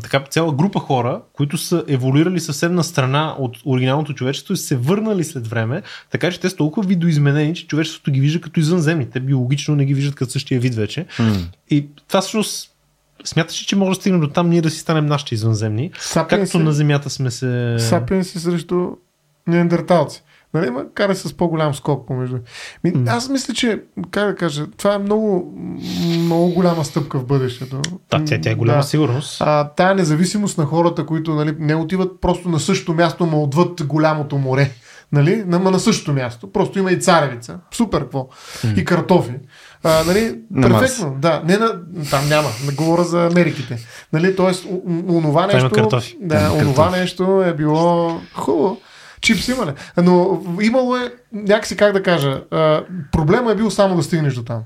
S3: така, цяла група хора, които са еволюирали съвсем на страна от оригиналното човечество и се върнали след време, така че те са толкова видоизменени, че човечеството ги вижда като извънземни. Те биологично не ги виждат като същия вид вече.
S1: М.
S3: И това всъщност смяташ ли, че може да стигне до там ние да си станем нашите извънземни,
S2: Сапиенси,
S3: както на Земята сме се...
S2: сапиенси срещу неандерталци. Нали, ма кара с по-голям скок помежду. Ми,
S3: М.
S2: аз мисля, че, как да кажа, това е много, много голяма стъпка в бъдещето.
S3: Да, тя, тя е голяма
S2: Да.
S3: сигурност.
S2: А, тая независимост на хората, които нали, не отиват просто на същото място, но отвъд голямото море. Нали? На, ма на същото място. Просто има и царевица. Супер, какво? И картофи. А, нали,
S1: На
S2: перфектно. Да, не на, там няма. Не говоря за Америките. Нали, тоест, онова нещо, да, онова нещо е било хубаво. Чипс имане. Но имало е, някакси как да кажа, а, проблема е бил само да стигнеш до там.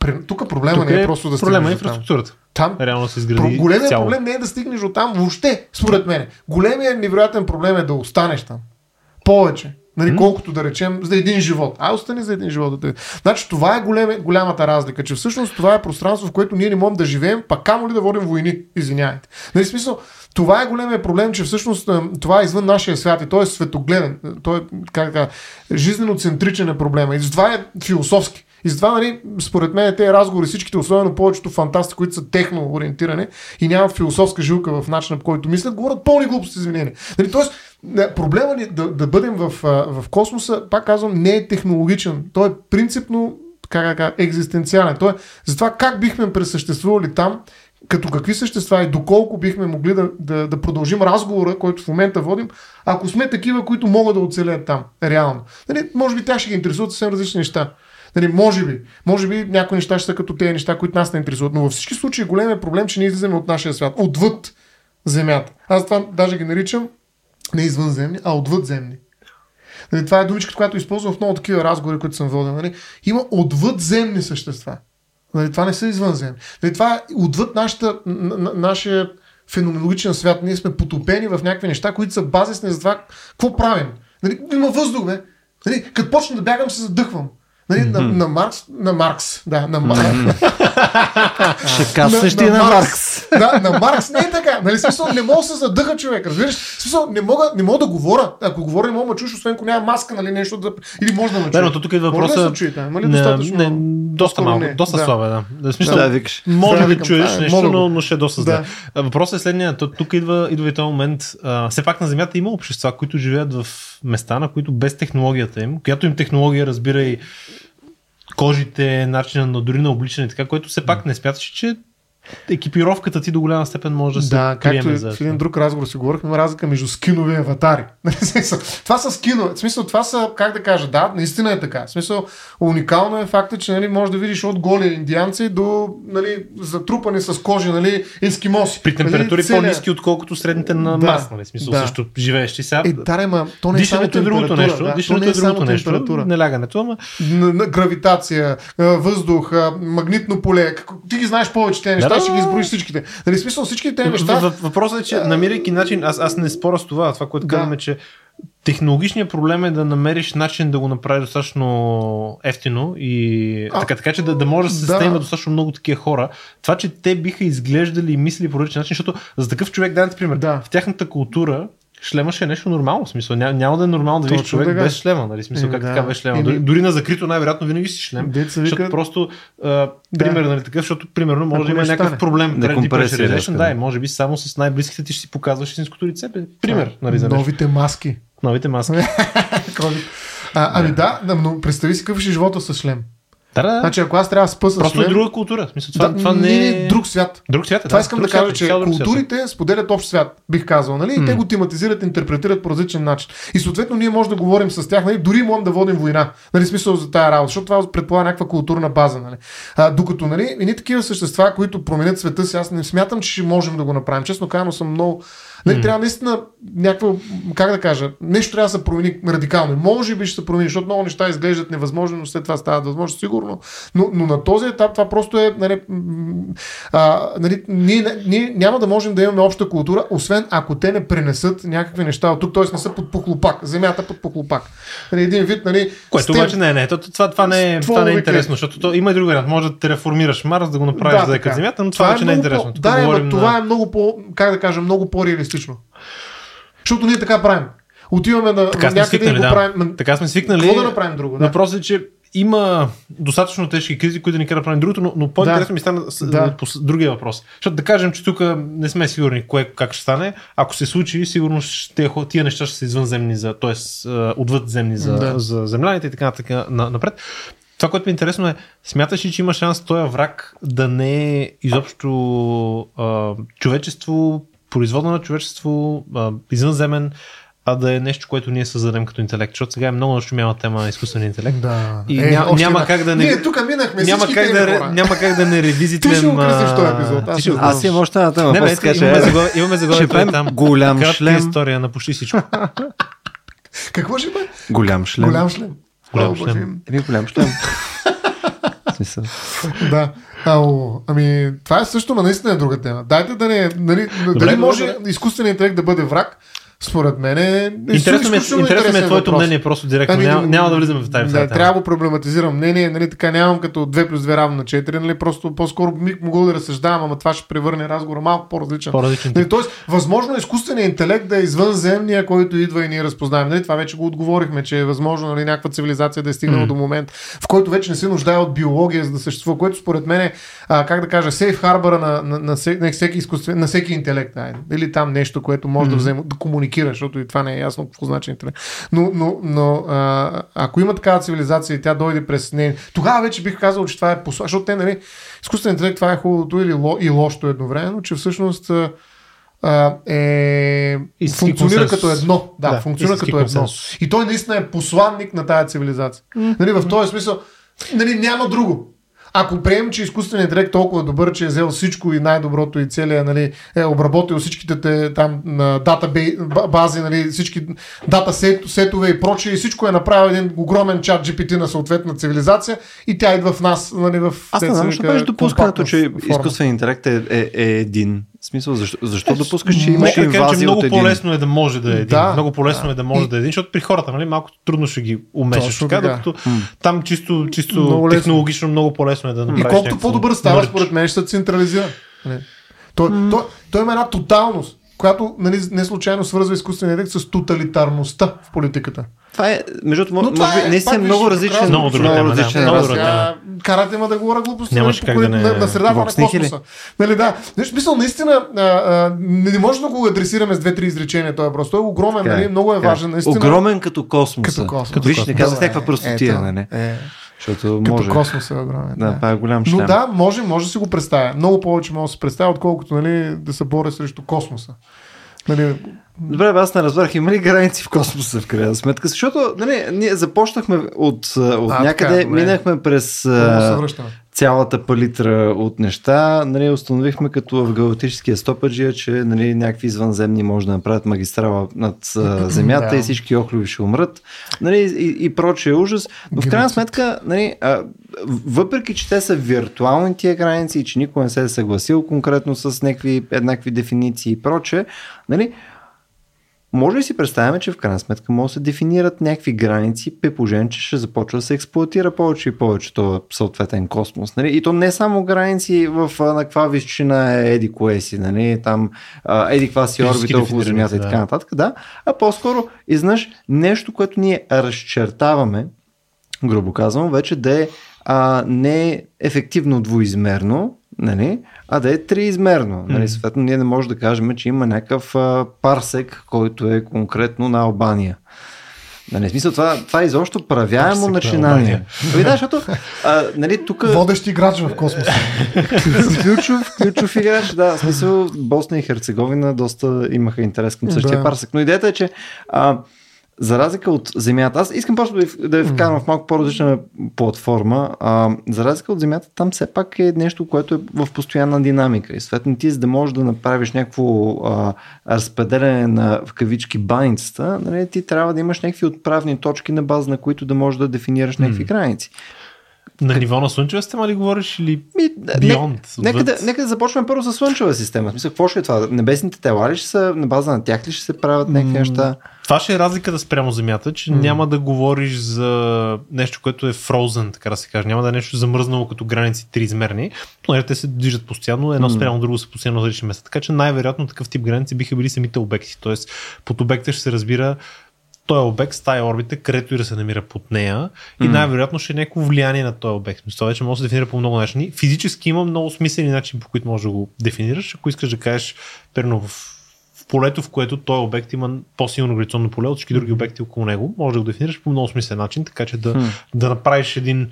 S2: Пре- Тук проблема
S3: Тук
S2: не е
S3: е
S2: просто да
S3: проблема е
S2: стигнеш до там.
S3: инфраструктурата.
S2: Там
S3: Реално се изгради
S2: големият
S3: цяло.
S2: проблем не е да стигнеш до там въобще, според мен. Големият невероятен проблем е да останеш там. Повече. Нали,
S3: М.
S2: колкото да речем за един живот. А, остани за един живот. Те... Значи това е големе, голямата разлика, че всъщност това е пространство, в което ние не можем да живеем, пак камо ли да водим войни. Извинявайте. Нали, смисъл, това е големия проблем, че всъщност това е извън нашия свят и той е светогледен. Той е, как да кажа, жизнено центричен е проблема. И затова е философски. И затова, нали, според мен, тези разговори, всичките, особено повечето фантасти, които са техно ориентирани и нямат философска жилка в начина, по който мислят, говорят пълни глупости, извинение. Нали, тоест, проблема ни да, да бъдем в, в космоса, пак казвам, не е технологичен. Той е принципно как кажа, екзистенциален. Той е за това как бихме пресъществували там, като какви същества и доколко бихме могли да, да, да продължим разговора, който в момента водим, ако сме такива, които могат да оцелеят там, реално. Нали, може би тях ще ги интересуват съвсем различни неща. Нали, може би. Може би някои неща ще са като тези неща, които нас не интересуват. Но във всички случаи големият проблем, че ние излизаме от нашия свят, отвъд Земята. Аз това даже ги наричам не извънземни, а отвъдземни. Нали, това е думичката, която използвам в много такива разговори, които съм водил. Нали. Има отвъдземни същества. Нали, това не са извънземни. Нали, това е отвъд нашата, н- н- нашия феноменологичен свят. Ние сме потопени в някакви неща, които са базисни за това какво правим. Нали, има въздух, бе. Нали, като почна да бягам, се задъхвам. Нали, на, на, Маркс, на Маркс, да, на Маркс.
S1: Ще каснеш ти на Маркс.
S2: Да, на Маркс не е така. Нали, смисъл, не мога да се задъха човек, разбираш? Смисъл, не мога, не мога да говоря. Ако говоря, не мога да ме чуш, освен ако няма маска, нали, нещо да... Или може да ме
S3: Да, но
S2: чуеш.
S3: тук идва
S2: Може ли да
S3: въпроса.
S2: се чуете? Има ли
S3: Не,
S2: достатъчно?
S3: не, доста малко,
S2: не.
S3: доста
S2: Да.
S3: слабо е, да. да. Смисъл,
S1: Да, викаш.
S3: Може
S2: Да,
S3: да чуеш
S2: да,
S3: нещо, но, но ще е доста зле.
S2: Да.
S3: Въпросът е следния. Тук идва, идва и този момент. А, все пак на Земята има общества, които живеят в места, на които без технологията им, която им технология разбира и кожите, начина на дори на обличане, така, което все пак не смяташ, че екипировката ти до голяма степен може да се
S2: Да, както
S3: за
S2: в един друг разговор си говорихме, разлика между скинови и аватари. Нали, това са скинове. В смисъл, това са, как да кажа, да, наистина е така. В смисъл, уникално е факта, че нали, може да видиш от голи индианци до нали, затрупани с кожи, нали, ескимоси.
S3: При температури
S2: нали, целия-
S3: по-низки, отколкото средните на
S2: Да,
S3: Марс, нали? Смисъл
S2: да.
S3: също живеещи сега.
S2: Е, да, ма, то не е само
S3: е другото нещо.
S2: Да, то
S3: Дишането
S2: не
S3: е
S2: е
S3: другото нещо.
S2: температура.
S3: Не лягането, ама
S2: гравитация, въздух, магнитно поле. Ти ги знаеш повече тези неща,
S3: Да, да,
S2: ги изброиш всичките. Нали, смисъл всички тези неща.
S3: Въпросът е, че намирайки начин, аз, аз не споря с това, това, което
S2: Да.
S3: казваме, че технологичният проблем е да намериш начин да го направиш достатъчно ефтино и
S2: А,
S3: така, така че да, да може да се
S2: да.
S3: стейма достатъчно много такива хора. Това, че те биха изглеждали и мислили по различен начин, защото за такъв човек, да, например,
S2: Да.
S3: в тяхната култура шлема ще е нещо нормално. В смисъл, няма, няма да е нормално да видиш човек
S2: така.
S3: без шлема. Нали? Смисъл,
S2: Еми,
S3: как
S2: да.
S3: така без шлема. Дори, дори на закрито най-вероятно винаги си шлем.
S2: Деца
S3: Защото
S2: вика,
S3: просто, а, пример, нали, такъв, защото примерно може
S2: Ако
S3: да има някакъв
S2: стане.
S3: проблем. Depression,
S1: резка,
S3: да,
S1: да.
S3: и може би само с най-близките ти ще си показваш истинското лице. Пример, нали, за
S2: новите маски.
S3: Новите маски.
S2: А, ами да, да, но представи си какъв ще е живота с шлем.
S3: Да, да.
S2: Значи ако аз трябва да спа с
S3: Просто
S2: шлем...
S3: е друга култура. Смисъл, това,
S2: да,
S3: това не е...
S2: друг свят.
S3: Друг свят е,
S2: Това
S3: да.
S2: искам да кажа, че
S3: друг свят
S2: културите споделят общ свят, бих казал, нали? И те го тематизират, интерпретират по различен начин. И съответно ние можем да говорим с тях, нали? Дори можем да водим война, нали? Смисъл за тая работа, защото това предполага някаква културна база, нали? А, докато, нали, едни такива същества, които променят света си, аз не смятам, че можем да го направим. Честно казано съм много Нали, трябва наистина някакво, как да кажа, нещо трябва да се промени радикално. Може би ще се промени, защото много неща изглеждат невъзможни, но след това стават възможно, сигурно. Но, но на този етап това просто е, нали, а, нали, ние, ние няма да можем да имаме обща култура, освен ако те не пренесат някакви неща от тук, т.е. не са под похлопак, земята под похлопак. Нали, един вид, нали,
S3: Което
S2: стен-
S3: обаче не е, не. То- Това, това не е, това не е интересно, защото то, има и друг вариант. Може да терраформираш Марс, да го направиш да, е
S2: така.
S3: като Земята, но това, вече не е интересно. Тук
S2: Да,
S3: говорим
S2: това
S3: на...
S2: е много по, как да кажа, много по-реалистично. Защото ние така правим. Отиваме на
S3: Така
S2: някъде и
S3: свикнали,
S2: го
S3: да.
S2: правим.
S3: Така сме свикнали.
S2: Какво да направим друго? Да.
S3: Въпросът е, че има достатъчно тежки кризи, които ни карат да правим другото, но, но по-интересно
S2: Да.
S3: ми стана с,
S2: Да.
S3: по другия въпрос. Защото да кажем, че тук не сме сигурни кое как ще стане. Ако се случи, сигурно ще, тия неща ще са извънземни, за, т.е. отвъдземни за,
S2: Да.
S3: за земляните и така нататък на, напред. Това, което ми е интересно е, смяташ ли, че има шанс този враг да не е изобщо а, човечество, производно на човечество, а, извънземен, а да е нещо, което ние създадем като интелект. Защото сега е много нашумяла тема на изкуствения интелект.
S2: Да.
S3: И ня-
S2: още
S3: няма как да не-
S2: Ние тук минахме
S3: Няма как, да,
S2: хора.
S3: няма как да не ревизитлем...
S2: Ти ще
S3: а,
S2: този епизод, аз ще
S1: Аз имам още една тема.
S3: Не, бе,
S1: че-
S3: имаме, заглавие, имаме заглавието
S1: правим
S3: е там.
S1: голям
S3: Кратка
S1: шлем.
S3: история на почти всичко.
S2: Какво ще бъде?
S1: Голям шлем.
S2: Голям шлем.
S3: Голям шлем.
S1: Един голям шлем. Смисъл.
S2: Да. Ало, ами, това е също, но наистина е друга тема. Дайте да не. Нали, дали
S3: добре,
S2: може
S3: добре.
S2: изкуственият интелект да бъде враг? Според мен е.
S3: Интересно е, интересно ми е твоето
S2: въпрос.
S3: мнение, просто директно.
S2: Ами,
S3: няма, няма да влизаме в тази
S2: Да,
S3: тема.
S2: трябва да проблематизирам мнение, нали, така нямам като 2 плюс 2 равно на 4, нали, просто по-скоро бих могъл да разсъждавам, ама това ще превърне разговора малко по-различен.
S3: По-различен
S2: Нали, тоест, възможно е изкуственият интелект да е извънземния, който идва и ние разпознаем. Нали, това вече го отговорихме, че е възможно нали, някаква цивилизация да е стигнала
S3: Мгм.
S2: до момент, в който вече не се нуждае от биология, за да съществува, което според мен е, а, как да кажа, сейф харбъра на, на, на, всеки, на, всеки изкуствен, на всеки интелект. Айде. Или там нещо, което може да
S3: Мгм.
S2: вземе, да комуникира, защото и това не е ясно какво значи интелект. Но, но, но а, ако има такава цивилизация и тя дойде през нея, тогава вече бих казал, че това е посла, защото те, нали, изкуствен интелект, това е хубавото или ло, и лошото едновременно, че всъщност а, е,
S3: Истински
S2: функционира
S3: консенсус.
S2: като едно. Да,
S3: Да,
S2: функционира като едно. И той наистина е посланник на тази цивилизация. Нали, в този смисъл, нали, няма друго. Ако приемем, че изкуственият интелект е толкова добър, че е взел всичко и най-доброто и целия, нали, е обработил всичките те, там на дата бази, нали, всички дата сет, сетове и прочее, и всичко е направил един огромен чат GPT на съответна цивилизация и тя идва в нас, нали, в
S1: Аз не знам,
S2: вика,
S1: беше допускането, че
S2: форма.
S1: изкуствен интелект е, е, е един. В смисъл, защо, защо допускаш, че имаше
S3: да кажа, че
S1: инвазия
S3: много
S1: от един?
S3: по-лесно е да може да е един.
S2: Да.
S3: много по-лесно е да може
S2: И-
S3: да е един, защото при хората нали, малко трудно ще ги умешаш така, докато там чисто, чисто
S2: Много лесно.
S3: технологично много по-лесно е да
S2: И
S3: направиш
S2: колкото
S3: някакво
S2: по-добър става, според мен ще се централизира. Нали? Той, той, той има една тоталност, която нали, не случайно свързва изкуствения интелект с тоталитарността в политиката.
S1: Това е, между другото, може би,
S2: е,
S1: наистина
S2: пак
S1: много
S2: виж,
S1: различен.
S3: Много друга тема,
S1: различен
S3: Много друга тема.
S2: Карате ме да говоря глупости
S3: Нямаше как да не-
S2: на, на средата на космоса. Нали, да. Нещо, мисъл, наистина а, а, не не може да го адресираме с две-три изречения този въпрос. Той е огромен,
S1: Така е,
S2: нали, много е
S1: така е.
S2: важен. Наистина,
S1: Огромен като космоса.
S2: Като космос.
S1: Виж,
S2: Като
S1: не казах някаква простотия, нали?
S2: Е,
S1: Защото
S2: като
S1: може.
S2: космос е огромен.
S1: Да, това е голям шлем.
S2: Но да, може, може да си го представя. Много повече може да се представя, отколкото нали, да се боря срещу космоса. Нали,
S1: Добре, бе, аз не разбрах, има ли граници в космоса в крайна сметка? Защото нали, ние започнахме от, от
S2: А,
S1: някъде,
S2: така,
S1: минахме през а,
S2: връщаме.
S1: Цялата палитра от неща. Нали, установихме като в галактическия стопаджия, че нали, някакви извънземни може да направят магистрала над а, Земята
S2: Да.
S1: и всички охлюви ще умрат. Нали, и, и прочее ужас. Но в крайна сметка, нали, а, въпреки, че те са виртуални тия граници и че никой не се е съгласил конкретно с някакви еднакви дефиниции и прочее, нали, може ли си представяме, че в крайна сметка може да се дефинират някакви граници, при положение, че ще започва да се експлуатира повече и повече този съответен космос. Нали? И то не само граници в на каква височина е еди кое си, нали? там а, еди каква си орбита около Земята и
S3: да.
S1: така нататък, да, а по-скоро изнъж нещо, което ние разчертаваме, грубо казвам, вече да е а, не ефективно двоизмерно, нали, а да е триизмерно. Нали,
S3: Мгм.
S1: съответно, ние не можем да кажем, че има някакъв а, парсек, който е конкретно на Албания. Нали, смисъл, това, това е изобщо правяемо
S3: Парсек на
S1: начинание.
S3: Албания.
S1: Ами да, защото а, нали, тук
S2: Водещ играч в космоса.
S1: ключов, ключов играч, да, в смисъл Босна и Херцеговина доста имаха интерес към същия
S2: Да.
S1: парсек. Но идеята е, че а, за разлика от Земята, аз искам просто да ви, да ви вкарам в малко по-различна платформа. А, за разлика от Земята, там все пак е нещо, което е в постоянна динамика. И съответно ти, за да можеш да направиш някакво а, разпределение на в кавички баницата, нали, ти трябва да имаш някакви отправни точки на база на които да можеш да дефинираш някакви
S3: М.
S1: граници.
S3: На ниво на Слънчева система ли говориш или
S1: Ми,
S3: Beyond,
S1: нека, да, нека да започнем първо с Слънчева система. Смисъл, какво ще е това? Небесните тела ли ще са, на база на тях ли ще се правят някакви неща?
S3: Това ще е разликата спрямо Земята, че
S2: М.
S3: няма да говориш за нещо, което е frozen, така да се каже. Няма да е нещо замръзнало като граници триизмерни. Но те се движат постоянно, едно
S1: М.
S3: спрямо друго са постоянно различни места. Така че най-вероятно такъв тип граници биха били самите обекти. Тоест под обекта ще се разбира този обект с тая орбита, където и да се намира под нея и най-вероятно ще е някакво влияние на този обект. Мисля, вече може да се дефинира по много начини. Физически има много смислени начини, по които можеш да го дефинираш. Ако искаш да кажеш, перно в, полето, в което този обект има по-силно гравитационно поле от всички други обекти около него, може да го дефинираш по много смислен начин, така че да, да направиш един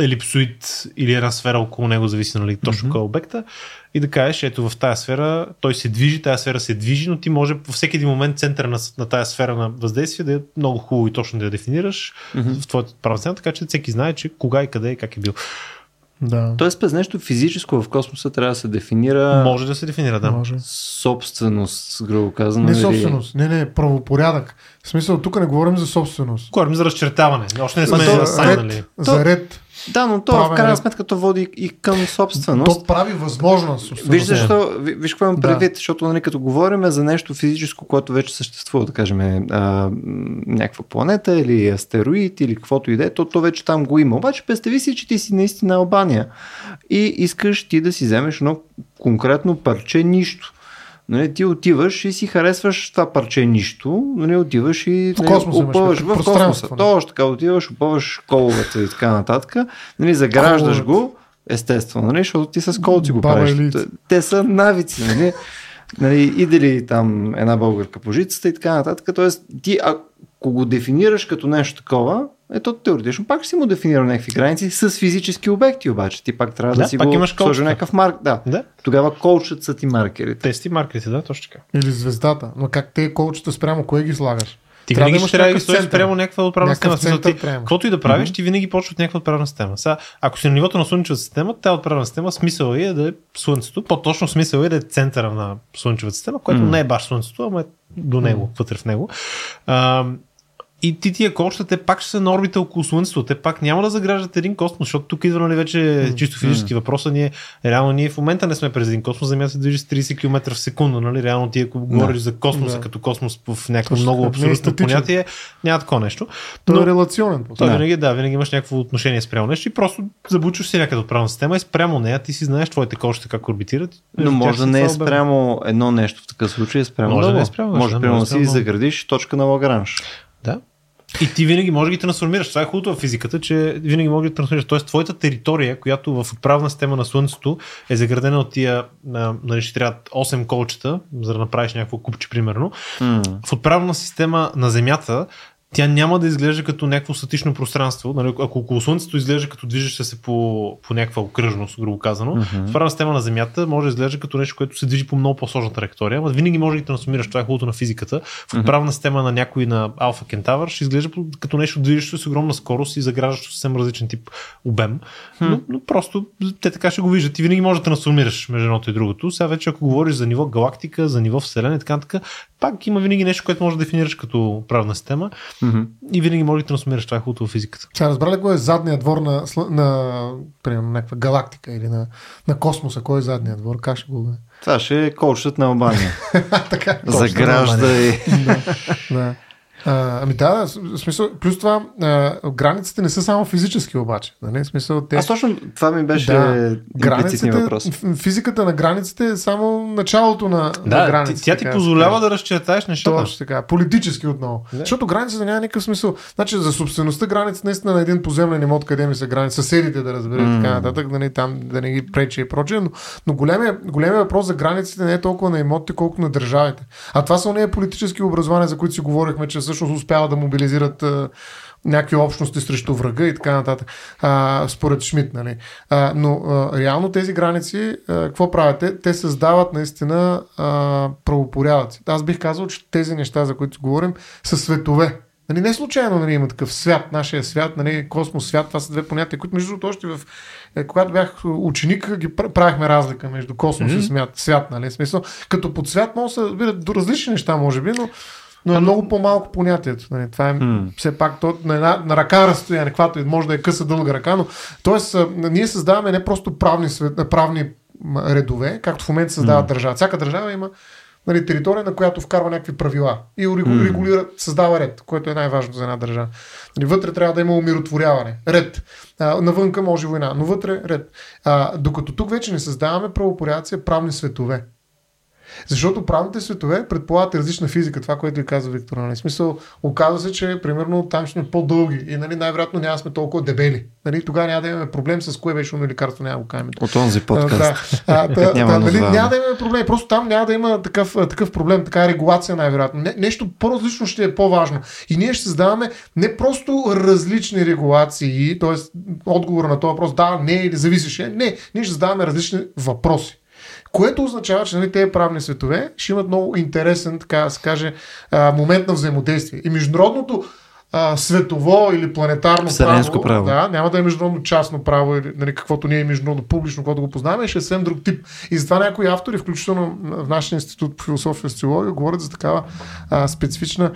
S3: елипсоид или една сфера около него, зависи нали, точно
S1: Мгм.
S3: кой е обекта, и да кажеш, ето в тази сфера той се движи, тази сфера се движи, но ти може във всеки един момент центъра на, на тази сфера на въздействие да е много хубаво и точно да я дефинираш
S1: Мгм.
S3: в твоята правна цена, така че всеки знае, че кога и къде и как е бил.
S2: да.
S1: Тоест, през нещо физическо в космоса трябва да се дефинира
S3: Може да се дефинира, да.
S2: Може.
S1: собственост, грубо казано.
S2: Не
S1: или-
S2: собственост, не, не, правопорядък. В смисъл, тук не говорим за собственост.
S3: Говорим за разчертаване. Още не сме
S1: то-
S2: ред,
S3: нали?
S2: за ред.
S1: Да, но то
S2: Правен
S1: в крайна сметка то води и към собственост.
S2: То прави възможна собственост.
S1: Виж защо, ви- виж какво имам
S2: Да.
S1: предвид, защото нали, като говорим за нещо физическо, което вече съществува, да кажем а, м, някаква планета или астероид или каквото и да е, то, то вече там го има. Обаче представи си, че ти си наистина Албания и искаш ти да си вземеш едно конкретно парче нищо. Нали, ти отиваш и си харесваш това парче нищо, нали, отиваш и
S2: В
S1: нали,
S2: космоса
S1: опъваш в космоса.
S2: нали?
S1: Точно така отиваш, опъваш коловете и така нататък, нали, заграждаш го, естествено, нали, защото ти с колци го
S2: Баба
S1: правиш. Те са навици, нали? нали, иде ли там една българка по жицата и така нататък. Тоест, ти ако го дефинираш като нещо такова, ето теоретично пак ще си му дефинирал някакви граници с физически обекти, обаче ти пак трябва да,
S3: Да,
S1: си
S3: пак
S1: го
S3: имаш
S1: сложи някакъв марк. Да.
S3: Да.
S1: Тогава колчат са ти маркерите.
S3: Тести маркерите, да, точно така.
S2: Или звездата. Но как те колчета спрямо кое ги слагаш?
S3: Ти
S2: Трябва да
S3: винаги
S2: имаш
S3: ще трябва да стоиш
S2: център.
S3: прямо някаква отправна
S2: Някакъв
S3: система. Ти. Каквото и да правиш, ти винаги почва от някаква отправна система. Сега, ако си на нивото на Слънчевата система, тази отправна система смисъл е да е Слънцето. По-точно смисъл е да е центъра на Слънчевата система, което
S1: М.
S3: не е баш Слънцето, ама е до него, вътре в него. А, и ти тия колчета, те пак ще са на орбита около Слънцето. Те пак няма да заграждат един космос, защото тук идва нали, вече чисто физически въпроса. Ние, реално ние в момента не сме през един космос, Земята се движи с 30 км в секунда. Нали? Реално ти ако говориш за космоса
S2: Да.
S3: като космос в някакво
S2: Точно
S3: много
S2: е
S3: абсолютно
S2: статичен.
S3: понятие, няма такова нещо.
S2: Той
S3: Но-
S2: е релационен.
S3: той
S1: Да.
S3: винаги, да, винаги имаш някакво отношение спрямо нещо и просто забучваш си някъде от правна система и спрямо нея ти си знаеш твоите кошта как орбитират.
S1: Но може да не е спрямо едно нещо в такъв случай, е спрямо
S3: Може да
S1: друго.
S3: не е спрямо
S1: може
S3: да,
S1: примерно
S3: може
S1: да
S3: да
S1: си
S3: е спрямо-
S1: заградиш точка на Лагранж.
S3: Да. И ти винаги може да ги трансформираш. Това е хубавото в физиката, че винаги може да ги трансформираш. Тоест, твоята територия, която в отправна система на Слънцето е заградена от тия, нали, ще трябва 8 колчета, за да направиш някакво купче, примерно.
S1: М.
S3: в отправна система на Земята, тя няма да изглежда като някакво статично пространство. Нали, ако около Слънцето изглежда като движеща се по, по някаква окръжност, грубо казано, в отправна система на Земята може да изглежда като нещо, което се движи по много по-сложна траектория, но винаги може да ги трансформираш. Това е хубавото на физиката. В отправна система на някой на Алфа Кентавър ще изглежда като нещо движещо с огромна скорост и заграждащо съвсем различен тип обем. Но, но, просто те така ще го виждат. Ти винаги можеш да трансформираш между едното и другото. Сега вече ако говориш за ниво галактика, за ниво Вселена и така нататък, пак има винаги нещо, което може да дефинираш като правна система
S1: Мгм.
S3: и винаги може да трансформираш. Това е хубавото в физиката.
S2: Сега разбрали кой е задният двор на, сл- на примерно, някаква галактика или на, на космоса? Кой е задният двор? Как ще го
S1: Това ще е коучът на Албания.
S2: така.
S1: Загражда и...
S2: да, да. А, ами да, да, в смисъл, плюс това, а, границите не са само физически обаче. Нали? В смисъл, те...
S1: Аз точно това ми беше
S2: Да,
S1: имплицитният въпрос.
S2: физиката на границите е само началото на, на
S3: Да,
S2: границите.
S3: ти, тя ти
S2: така
S3: позволява да разчертаеш нещата.
S2: Точно така. Политически отново.
S3: Да.
S2: Защото границата няма никакъв смисъл. Значи за собствеността граница наистина на един поземлен имот, къде ми са граници, съседите да разберат
S1: М.
S2: така нататък, да не, там да не ги пречи и прочее. Но, но големия, големия въпрос за границите не е толкова на имотите, колкото на държавите. А това са нея политически образования, за които си говорихме, че всъщност успяват да мобилизират а, някакви общности срещу врага и така нататък. А, според Шмидт, нали? А, но а, реално тези граници, а, какво правят? Те, те създават наистина а, правопорядъци. Аз бих казал, че тези неща, за които говорим, са светове. Нали, не случайно нали, има такъв свят, нашия свят, нали, космос свят, това са две понятия, които между другото още в, е, когато бях ученик, ги пр- правихме разлика между космос mm-hmm. и свят, свят нали, смисъл, като под свят може да се разбират до различни неща, може би, но, но е много по-малко понятието. Нали, това е
S1: М.
S2: все пак то, на, една, на ръка разстояние, каквато може да е къса дълга ръка, но т.е. ние създаваме не просто правни, свет, правни редове, както в момента създава
S1: М.
S2: държава. Всяка държава има нали, територия, на която вкарва някакви правила и регулира, създава ред, което е най-важно за една държава. Нали, вътре трябва да има умиротворяване, ред. А, навънка може война, но вътре ред. А, докато тук вече не създаваме правопорядъци, а правни светове. Защото правните светове предполагат различна физика, това, което ви каза Виктор. Нали? Смисъл, оказва се, че примерно там ще сме по-дълги и нали, най-вероятно няма сме толкова дебели. Нали? Тогава няма да имаме проблем с кое беше умно лекарство, няма го кажем.
S1: От онзи подкаст.
S2: Да. А, та,
S1: Няма
S2: та, нали, няма да имаме проблем. Просто там няма да има такъв, такъв проблем, така регулация най-вероятно. Не, нещо по-различно ще е по-важно. И ние ще създаваме не просто различни регулации, т.е. отговор на този въпрос, да, не или зависеше. Не, ние ще задаваме различни въпроси. Което означава, че нали, тези правни светове ще имат много интересен, така да се каже, а, момент на взаимодействие. И международното а, светово или планетарно
S1: Вселенско право.
S2: Да, няма да е международно частно право, или, нали, каквото ние е международно публично, което го познаваме, ще е съвсем друг тип. И затова някои автори, включително в нашия институт по философия и социология, говорят за такава а, специфична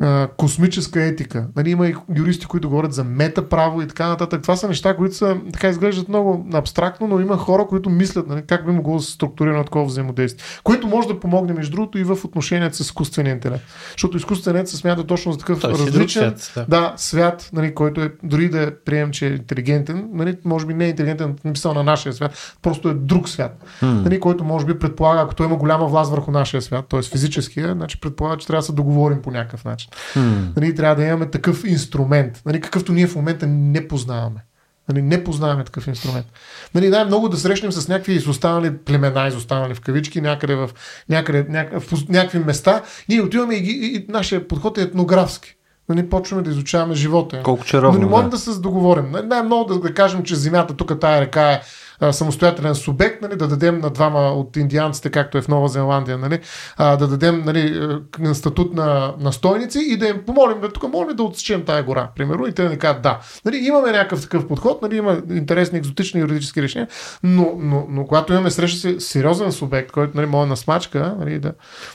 S2: а, космическа етика. Нали, има и юристи, които говорят за метаправо и така нататък. Това са неща, които са, така изглеждат много абстрактно, но има хора, които мислят нали, как би могло да се структурира на такова взаимодействие. Което може да помогне, между другото, и в отношенията с изкуствения интелект. Защото изкуственият се смята точно за такъв
S3: Той е
S2: различен
S3: свят, да.
S2: да, свят, нали, който е, дори да приемем, че е интелигентен, нали, може би не е интелигентен смисъл на нашия свят, просто е друг свят, нали, който може би предполага, ако той има голяма власт върху нашия свят, т.е. физическия, значи предполага, че трябва да се договорим по някакъв начин.
S1: М.
S2: Нали, трябва да имаме такъв инструмент, нали, какъвто ние в момента не познаваме. Нали, не познаваме такъв инструмент. Нали, най-много да срещнем с някакви изостанали племена, изостанали в кавички, някъде в, някъде, някъде, в някакви места. Ние отиваме и, и, и нашия подход е етнографски. Нали, почваме да изучаваме живота.
S1: Колко
S2: Но
S1: чаровно.
S2: не можем
S1: да.
S2: да се договорим. Най- Най-много да, да кажем, че земята, тук тая река е а, самостоятелен субект, нали, да дадем на двама от индианците, както е в Нова Зеландия, нали, а, да дадем нали, е, статут на настойници и да им помолим, бе, тук ли да отсечем тая гора, примерно, и те да ни кажат да. Нали, имаме някакъв такъв подход, нали, има интересни екзотични юридически решения, но, но, но когато имаме среща с сериозен субект, който нали, може на смачка, нали, да,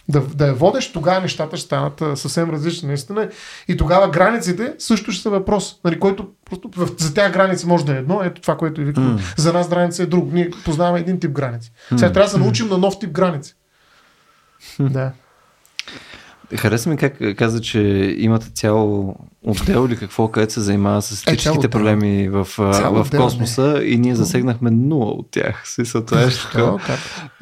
S2: да, да я водеш, тогава нещата ще станат съвсем различни, наистина. И тогава границите също ще са въпрос, нали, който просто за тях граници може да е едно, ето това, което е Виктор.
S1: М.
S2: За нас граница е друг. Ние познаваме един тип граници. Сега трябва да се научим на нов тип граници. Да.
S1: Хареса ми как каза, че имате цял отдел или какво, където се занимава с
S2: Е,
S1: етическите
S2: отдел.
S1: проблеми в, а,
S2: Цял
S1: в космоса и ние засегнахме нула от тях. Смисъл, това е така.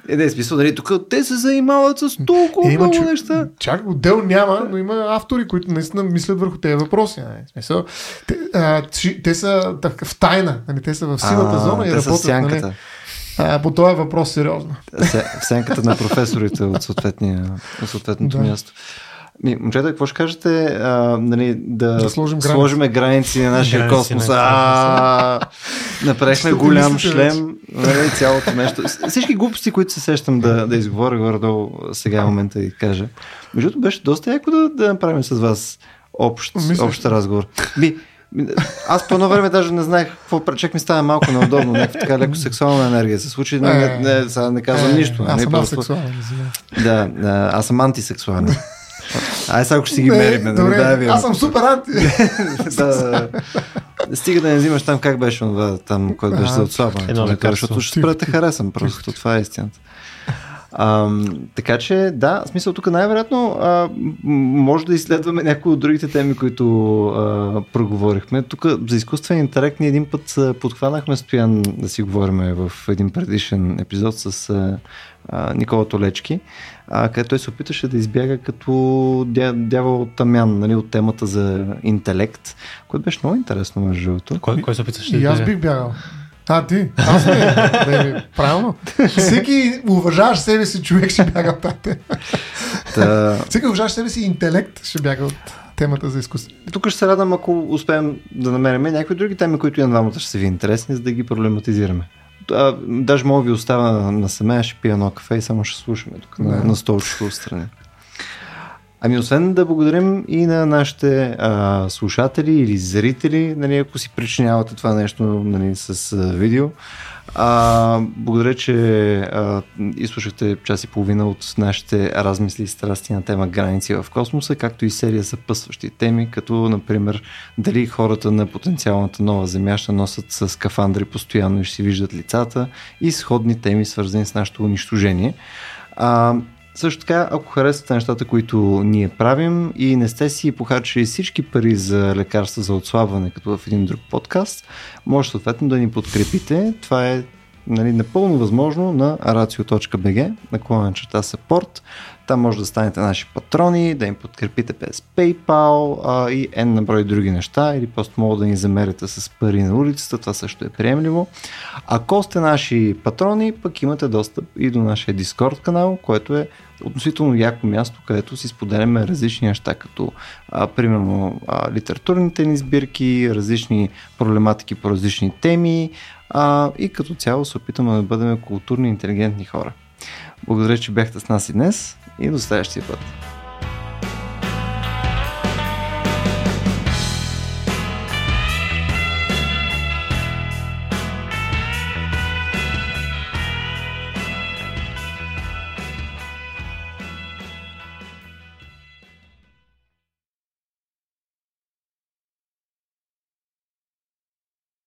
S1: Е, не, смисъл, нали, тук те се занимават с толкова
S2: Е, има,
S1: много неща.
S2: Чак, отдел няма, но има автори, които наистина мислят върху тези въпроси. Нали? Смисъл, те, а, те са так, в тайна, нали? те са в сивата
S1: А,
S2: зона и работят нали? а, по този въпрос сериозно.
S1: В сянката на професорите от, от съответното
S2: Да.
S1: място. Ми, момчета, какво ще кажете а, нали, да,
S2: Да сложим граници.
S1: сложиме граници на нашия
S3: Граници
S1: космос?
S3: на
S1: А, направихме голям шлем, нали, цялото нещо. Всички глупости, които се сещам да, да изговоря горе-долу сега е момента и кажа. Между другото беше доста яко да, да направим с вас общ,
S2: Мисля,
S1: общ разговор. Би, ми, аз по едно време даже не знаех какво правя. Чак ми става малко неудобно. Някаква така леко сексуална енергия се случи. Не, не, не, сега не казвам
S2: Е,
S1: нищо.
S2: Аз
S1: нали,
S2: съм
S1: просто- да, аз съм антисексуален. Ай, сега ако ще си ги
S2: Не,
S1: мерим. нали?
S2: добре,
S1: Да, вие-
S2: аз съм супер анти.
S1: да, да, да. Стига да не взимаш там как беше това, там, който беше за отслабване.
S3: Едно лекарство.
S1: Защото ще спра да те харесам просто. Това е истината. А, така че, да, в смисъл тук най-вероятно а, може да изследваме някои от другите теми, които а, проговорихме. Тук за изкуствен интелект ние един път подхванахме Стоян да си говорим в един предишен епизод с а, а, Никола Толечки, а, където той се опиташе да избяга като дя, дявол от Тамян, нали, от темата за интелект, което беше много интересно между другото.
S3: Кой, кой се опитваше?
S2: И аз бих бягал. А, ти? Аз не. не правилно. Всеки уважаваш себе си човек ще бяга от тази тема. Всеки уважаваш себе си интелект ще бяга от темата за изкуство.
S1: Тук ще се радвам, ако успеем да намерим някои други теми, които и на двамата ще са ви интересни, за да ги проблематизираме. А, даже мога ви остава на самия, ще пия едно кафе и само ще слушаме тук на, на столчето страни. Ами освен да благодарим и на нашите а, слушатели или зрители, нали, ако си причинявате това нещо нали, с а, видео. А, благодаря, че а, изслушахте час и половина от нашите размисли и страсти на тема граници в космоса, както и серия съпъсващи теми, като например дали хората на потенциалната нова Земя ще носят с скафандри постоянно и ще си виждат лицата и сходни теми, свързани с нашето унищожение. А, също така, ако харесвате нещата, които ние правим и не сте си похарчили всички пари за лекарства за отслабване, като в един друг подкаст, може съответно да ни подкрепите. Това е нали, напълно възможно на aracio.bg, наклонен черта support. Там може да станете наши патрони, да им подкрепите без PayPal а, и N на брой други неща или просто мога да ни замерите с пари на улицата, това също е приемливо. Ако сте наши патрони, пък имате достъп и до нашия Discord канал, което е относително яко място, където си споделяме различни неща, като а, примерно а, литературните ни сбирки, различни проблематики по различни теми а, и като цяло се опитаме да бъдем културни, интелигентни хора. Благодаря, че бяхте с нас и днес и до следващия път.